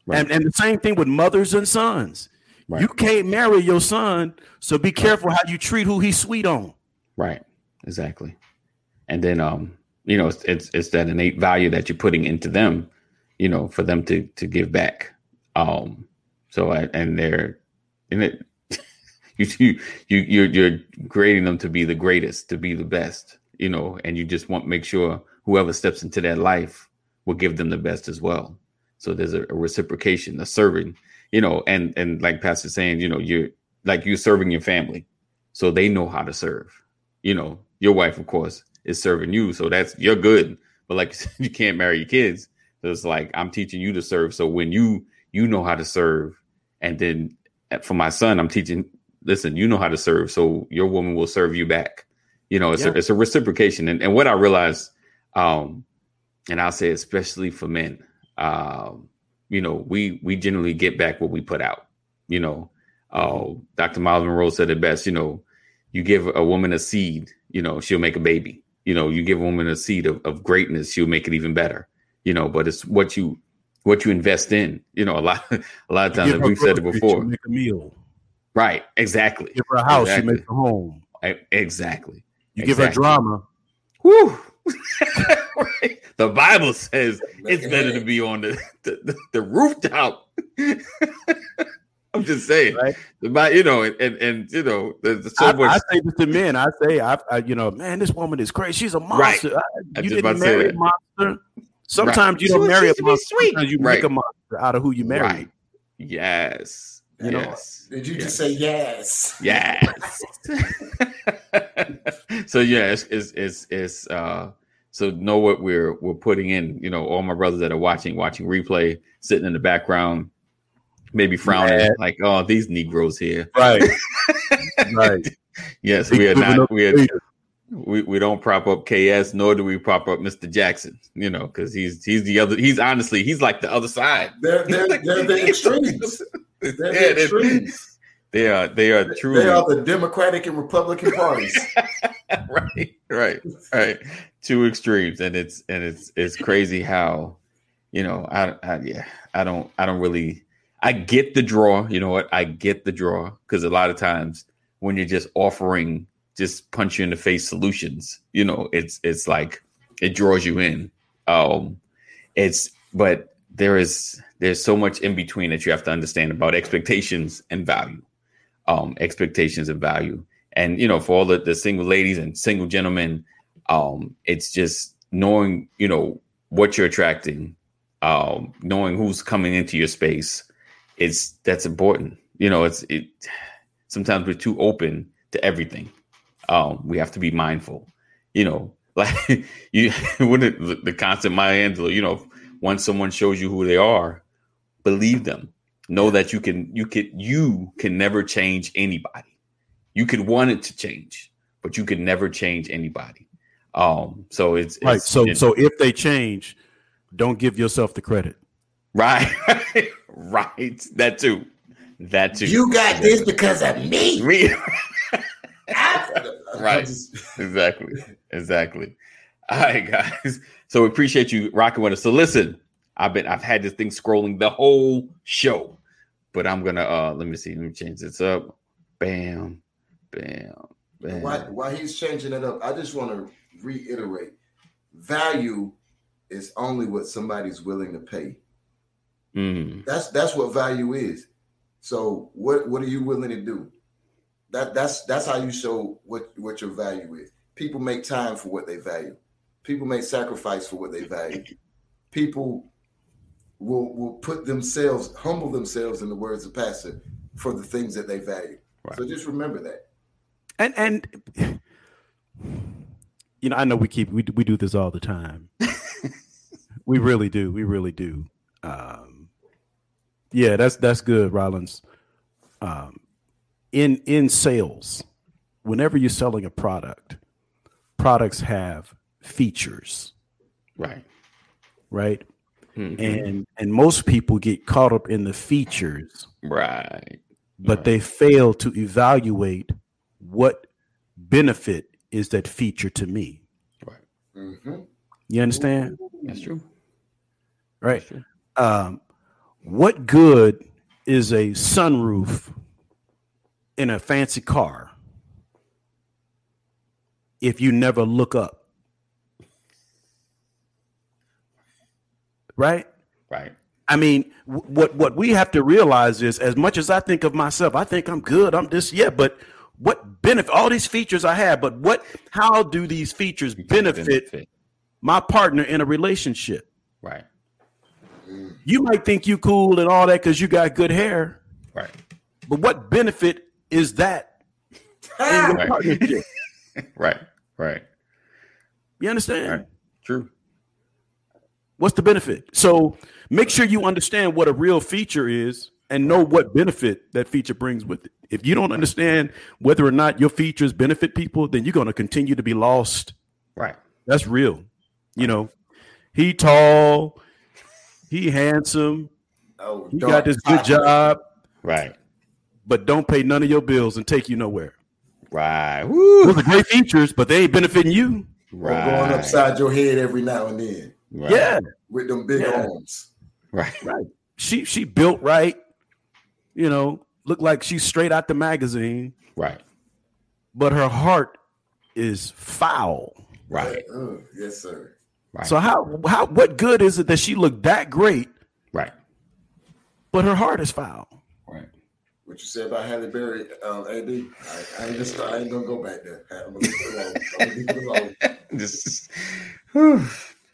Right. And, and the same thing with mothers and sons. Right. You can't marry your son, so be careful how you treat who he's sweet on. Right. Exactly. And then um, you know, it's, it's it's that innate value that you're putting into them, you know, for them to to give back. Um, so I- and they're in it. You you you you're you're grading them to be the greatest, to be the best, you know, and you just want make sure whoever steps into that life will give them the best as well. So there's a, a reciprocation, a serving, you know, and and like Pastor saying, you know, you're like you're serving your family, so they know how to serve. You know, your wife, of course, is serving you, so that's you're good. But like you said, you can't marry your kids. So it's like I'm teaching you to serve. So when you you know how to serve, and then uh, for my son, I'm teaching. Listen, you know how to serve, so your woman will serve you back. You know, it's Yeah. a it's a reciprocation. And and what I realized, um, and I'll say especially for men, um, you know, we we generally get back what we put out. You know, uh, Dr. Myles Munroe said it best. You know, you give a woman a seed, you know, she'll make a baby. You know, you give a woman a seed of, of greatness, she'll make it even better. You know, but it's what you what you invest in. You know, a lot a lot of times, her we've said it before. make a meal. Right? Exactly. Give her a house, Exactly. she makes a home. E- Exactly. You give her drama. Whew. Right. the Bible says it's better to be on the the, the, rooftop. I'm just saying, Right. You know, and, and and you know, there's so I, much. I say this to men. I say, I, I, you know, man, this woman is crazy. She's a monster. I- I you just didn't marry a monster. Sometimes you don't was- marry a used monster. sweet. Sometimes you Right. make a monster out of who you marry. right. Yes. You know, yes. Did you yes. just say yes? Yes. so yeah, it's, it's it's it's uh so know what we're we're putting in. You know, all my brothers that are watching, watching replay, sitting in the background, maybe frowning Yeah. like, oh, these Negroes here. Right. right. Yes, we are not. We are. We, we don't prop up KS, nor do we prop up Mr. Jackson. You know, because he's he's the other. He's honestly he's like the other side. They're they're, they're the extremes. They're Yeah, the extremes. They are they are truly They are the Democratic and Republican parties. right, right, right. Two extremes, and it's and it's it's crazy how, you know, I, I yeah, I don't I don't really I get the draw. You know what? I get the draw because a lot of times when you're just offering just punch you in the face solutions, you know, it's it's like it draws you in. Um, it's but there is there's so much in between that you have to understand about expectations and value um, expectations and value. And you know, for all the, the single ladies and single gentlemen, um, it's just knowing you know what you're attracting, um, knowing who's coming into your space. It's that's important. You know, it's it. Sometimes we're too open to everything. Um, we have to be mindful. You know, like you wouldn't the, the constant Maya Angelou. You know, once someone shows you who they are, believe them know that you can you can you can never change anybody you could want it to change but you could never change anybody um so it's, Right. it's So it- so if they change, don't give yourself the credit. right right that too that too You got this because of me. Me- I Right. just- exactly exactly all right guys so we appreciate you rocking with us so listen i've been i've had this thing scrolling the whole show but i'm gonna uh let me see let me change this up bam bam bam While, while he's changing it up, I just want to reiterate: value is only what somebody's willing to pay. Mm, That's that's what value is. So what what are you willing to do? That that's that's how you show what what your value is. People make time for what they value. People make sacrifice for what they value. People will will put themselves humble themselves in the words of pastor for the things that they value. Right. So just remember that. And and you know, I know we keep we we do this all the time. we really do. We really do. Um, yeah, that's that's good, Rollins. Um, in in sales, whenever you're selling a product, products have features, right right? Mhm. And and most people get caught up in the features right but they fail to evaluate what benefit is that feature to me. right Mhm. You understand? that's true Right. That's true. Um, what good is a sunroof in a fancy car if you never look up? Right? right I mean, what what we have to realize is, as much as I think of myself, I think I'm good. I'm this, yeah. But what benefit? All these features I have, but what? How do these features benefit my partner in a relationship? right You might think you cool and all that because you got good hair, right but what benefit is that in your Right. partnership? right right You understand? Right. true What's the benefit? So make sure you understand what a real feature is and know what benefit that feature brings with it. If you don't understand whether or not your features benefit people, then you're going to continue to be lost. right That's real. You know, he tall, he handsome, Oh, he got this good job, right but don't pay none of your bills and take you nowhere. right Woo. Those are great features, but they ain't benefiting you. Or right going upside your head every now and then right. Yeah, with them big Yeah. arms. right Right. she she built right. You know, look like she's straight out the magazine, right but her heart is foul. right Uh, yes, sir. right So how how what good is it that she looked that great, right but her heart is foul? Right What you said about Halle Berry, um, AD? I, I ain't just I ain't gonna go back there. I'm gonna leave it alone. I'm gonna leave it alone. just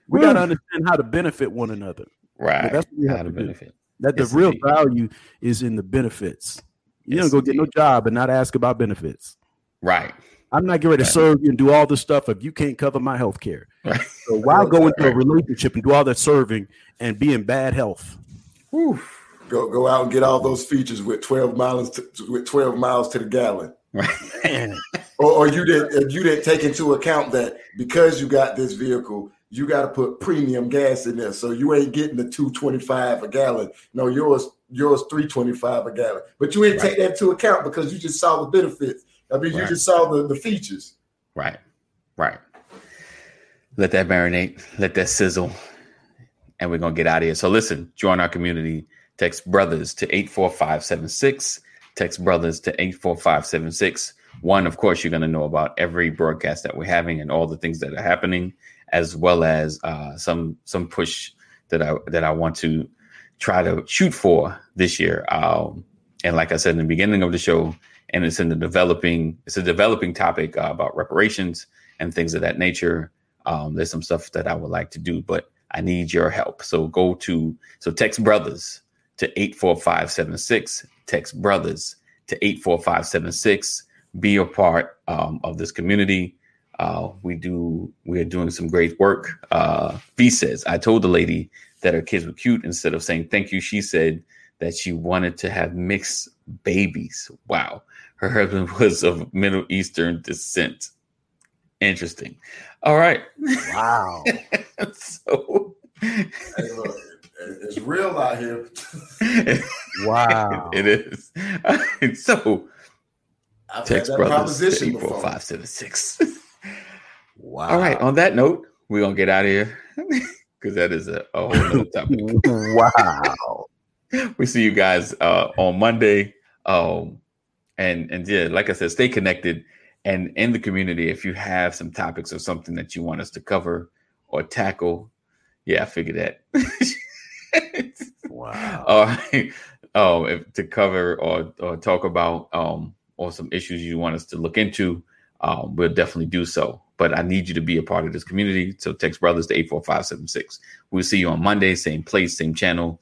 We got to understand how to benefit one another. right that's what we have How to do. benefit That the Yes, real indeed. value is in the benefits. You Yes, don't go get no job and not ask about benefits. right I'm not getting ready to Right. serve you and do all this stuff if you can't cover my health care. right So why go into a relationship and do all that serving and be in bad health? Whew. Go go out and get all those features with 12 miles to, with 12 miles to the gallon. or, or you didn't you didn't take into account that because you got this vehicle, you got to put premium gas in there, so you ain't getting the two twenty five a gallon. No, yours yours three twenty five a gallon, but you ain't take that into account because you just saw the benefits. I mean, you just saw the the features. Right. Right. Let that marinate. Let that sizzle. And we're going to get out of here. So listen, join our community. Text brothers to 84576. Text brothers to 84576. One, of course, you're going to know about every broadcast that we're having and all the things that are happening, as well as uh, some some push that I that I want to try to shoot for this year. Um, and like I said in the beginning of the show, and it's in the developing it's a developing topic uh, about reparations and things of that nature um, there's some stuff that i would like to do but i need your help so go to so text brothers to 84576 text brothers to 84576 be a part um, of this community. Uh, we do we are doing some great work. Uh, v says i told the lady that her kids were cute instead of saying thank you. She said that she wanted to have mixed babies. Wow. Her husband was of Middle Eastern descent. Interesting. All right. Wow, so it's real out here. Wow. it is. so I've had text that brothers proposition eight four before. five seven six. Wow. All right. On that note, we're gonna get out of here because that is a, a whole other topic. wow. we see you guys uh, on Monday. Um, and and yeah, like I said, stay connected and in the community. If you have some topics or something that you want us to cover or tackle, yeah, I figured that. Wow. All right, um, if, to cover or or talk about um or some issues you want us to look into, um, we'll definitely do so. But I need you to be a part of this community. So text brothers to eight four five seven six. We'll see you on Monday, same place, same channel,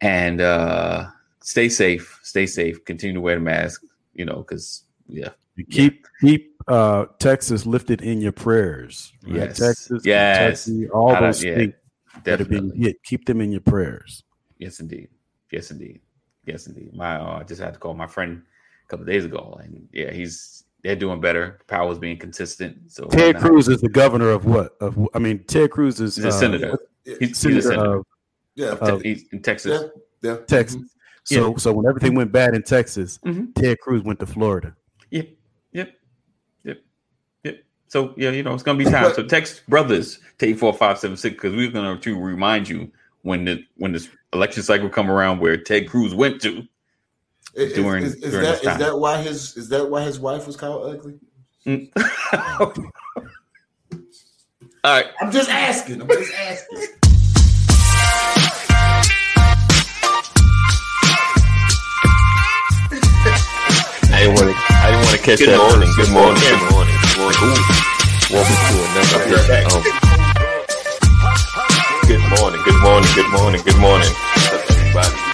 and uh stay safe. Stay safe. Continue to wear the mask. You know, because yeah, Keep keep uh, Texas lifted in your prayers. right? Yes. Texas, Yes. Kentucky, all those yeah, states that are being definitely. hit. Keep them in your prayers. Yes, indeed. Yes, indeed. Yes, indeed. My uh, I just had to call my friend a couple of days ago, and yeah, he's they're doing better. Power's being consistent. So Ted Cruz is the governor of what? Of I mean, Ted Cruz is He's a uh, senator. Yeah, He's, he's a senator senator. of yeah, of he's in Texas. yeah, yeah. Texas. So so when everything went bad in Texas, Mhm. Ted Cruz went to Florida. Yep. Yep. Yep. Yep. So yeah, you know it's gonna be time. So text brothers to eight four five seven six because we're gonna to remind you when the when this election cycle come around where Ted Cruz went to. Is, During- is, is during that this is time. that why his is that why his wife was called ugly? Mm. All right. I'm just asking. I'm just asking. I didn't want to. I didn't want to catch Good that. morning, Good good morning. morning, Good morning everyone. Ooh. Welcome to another um, Good morning, good morning, good morning, good morning. Everybody.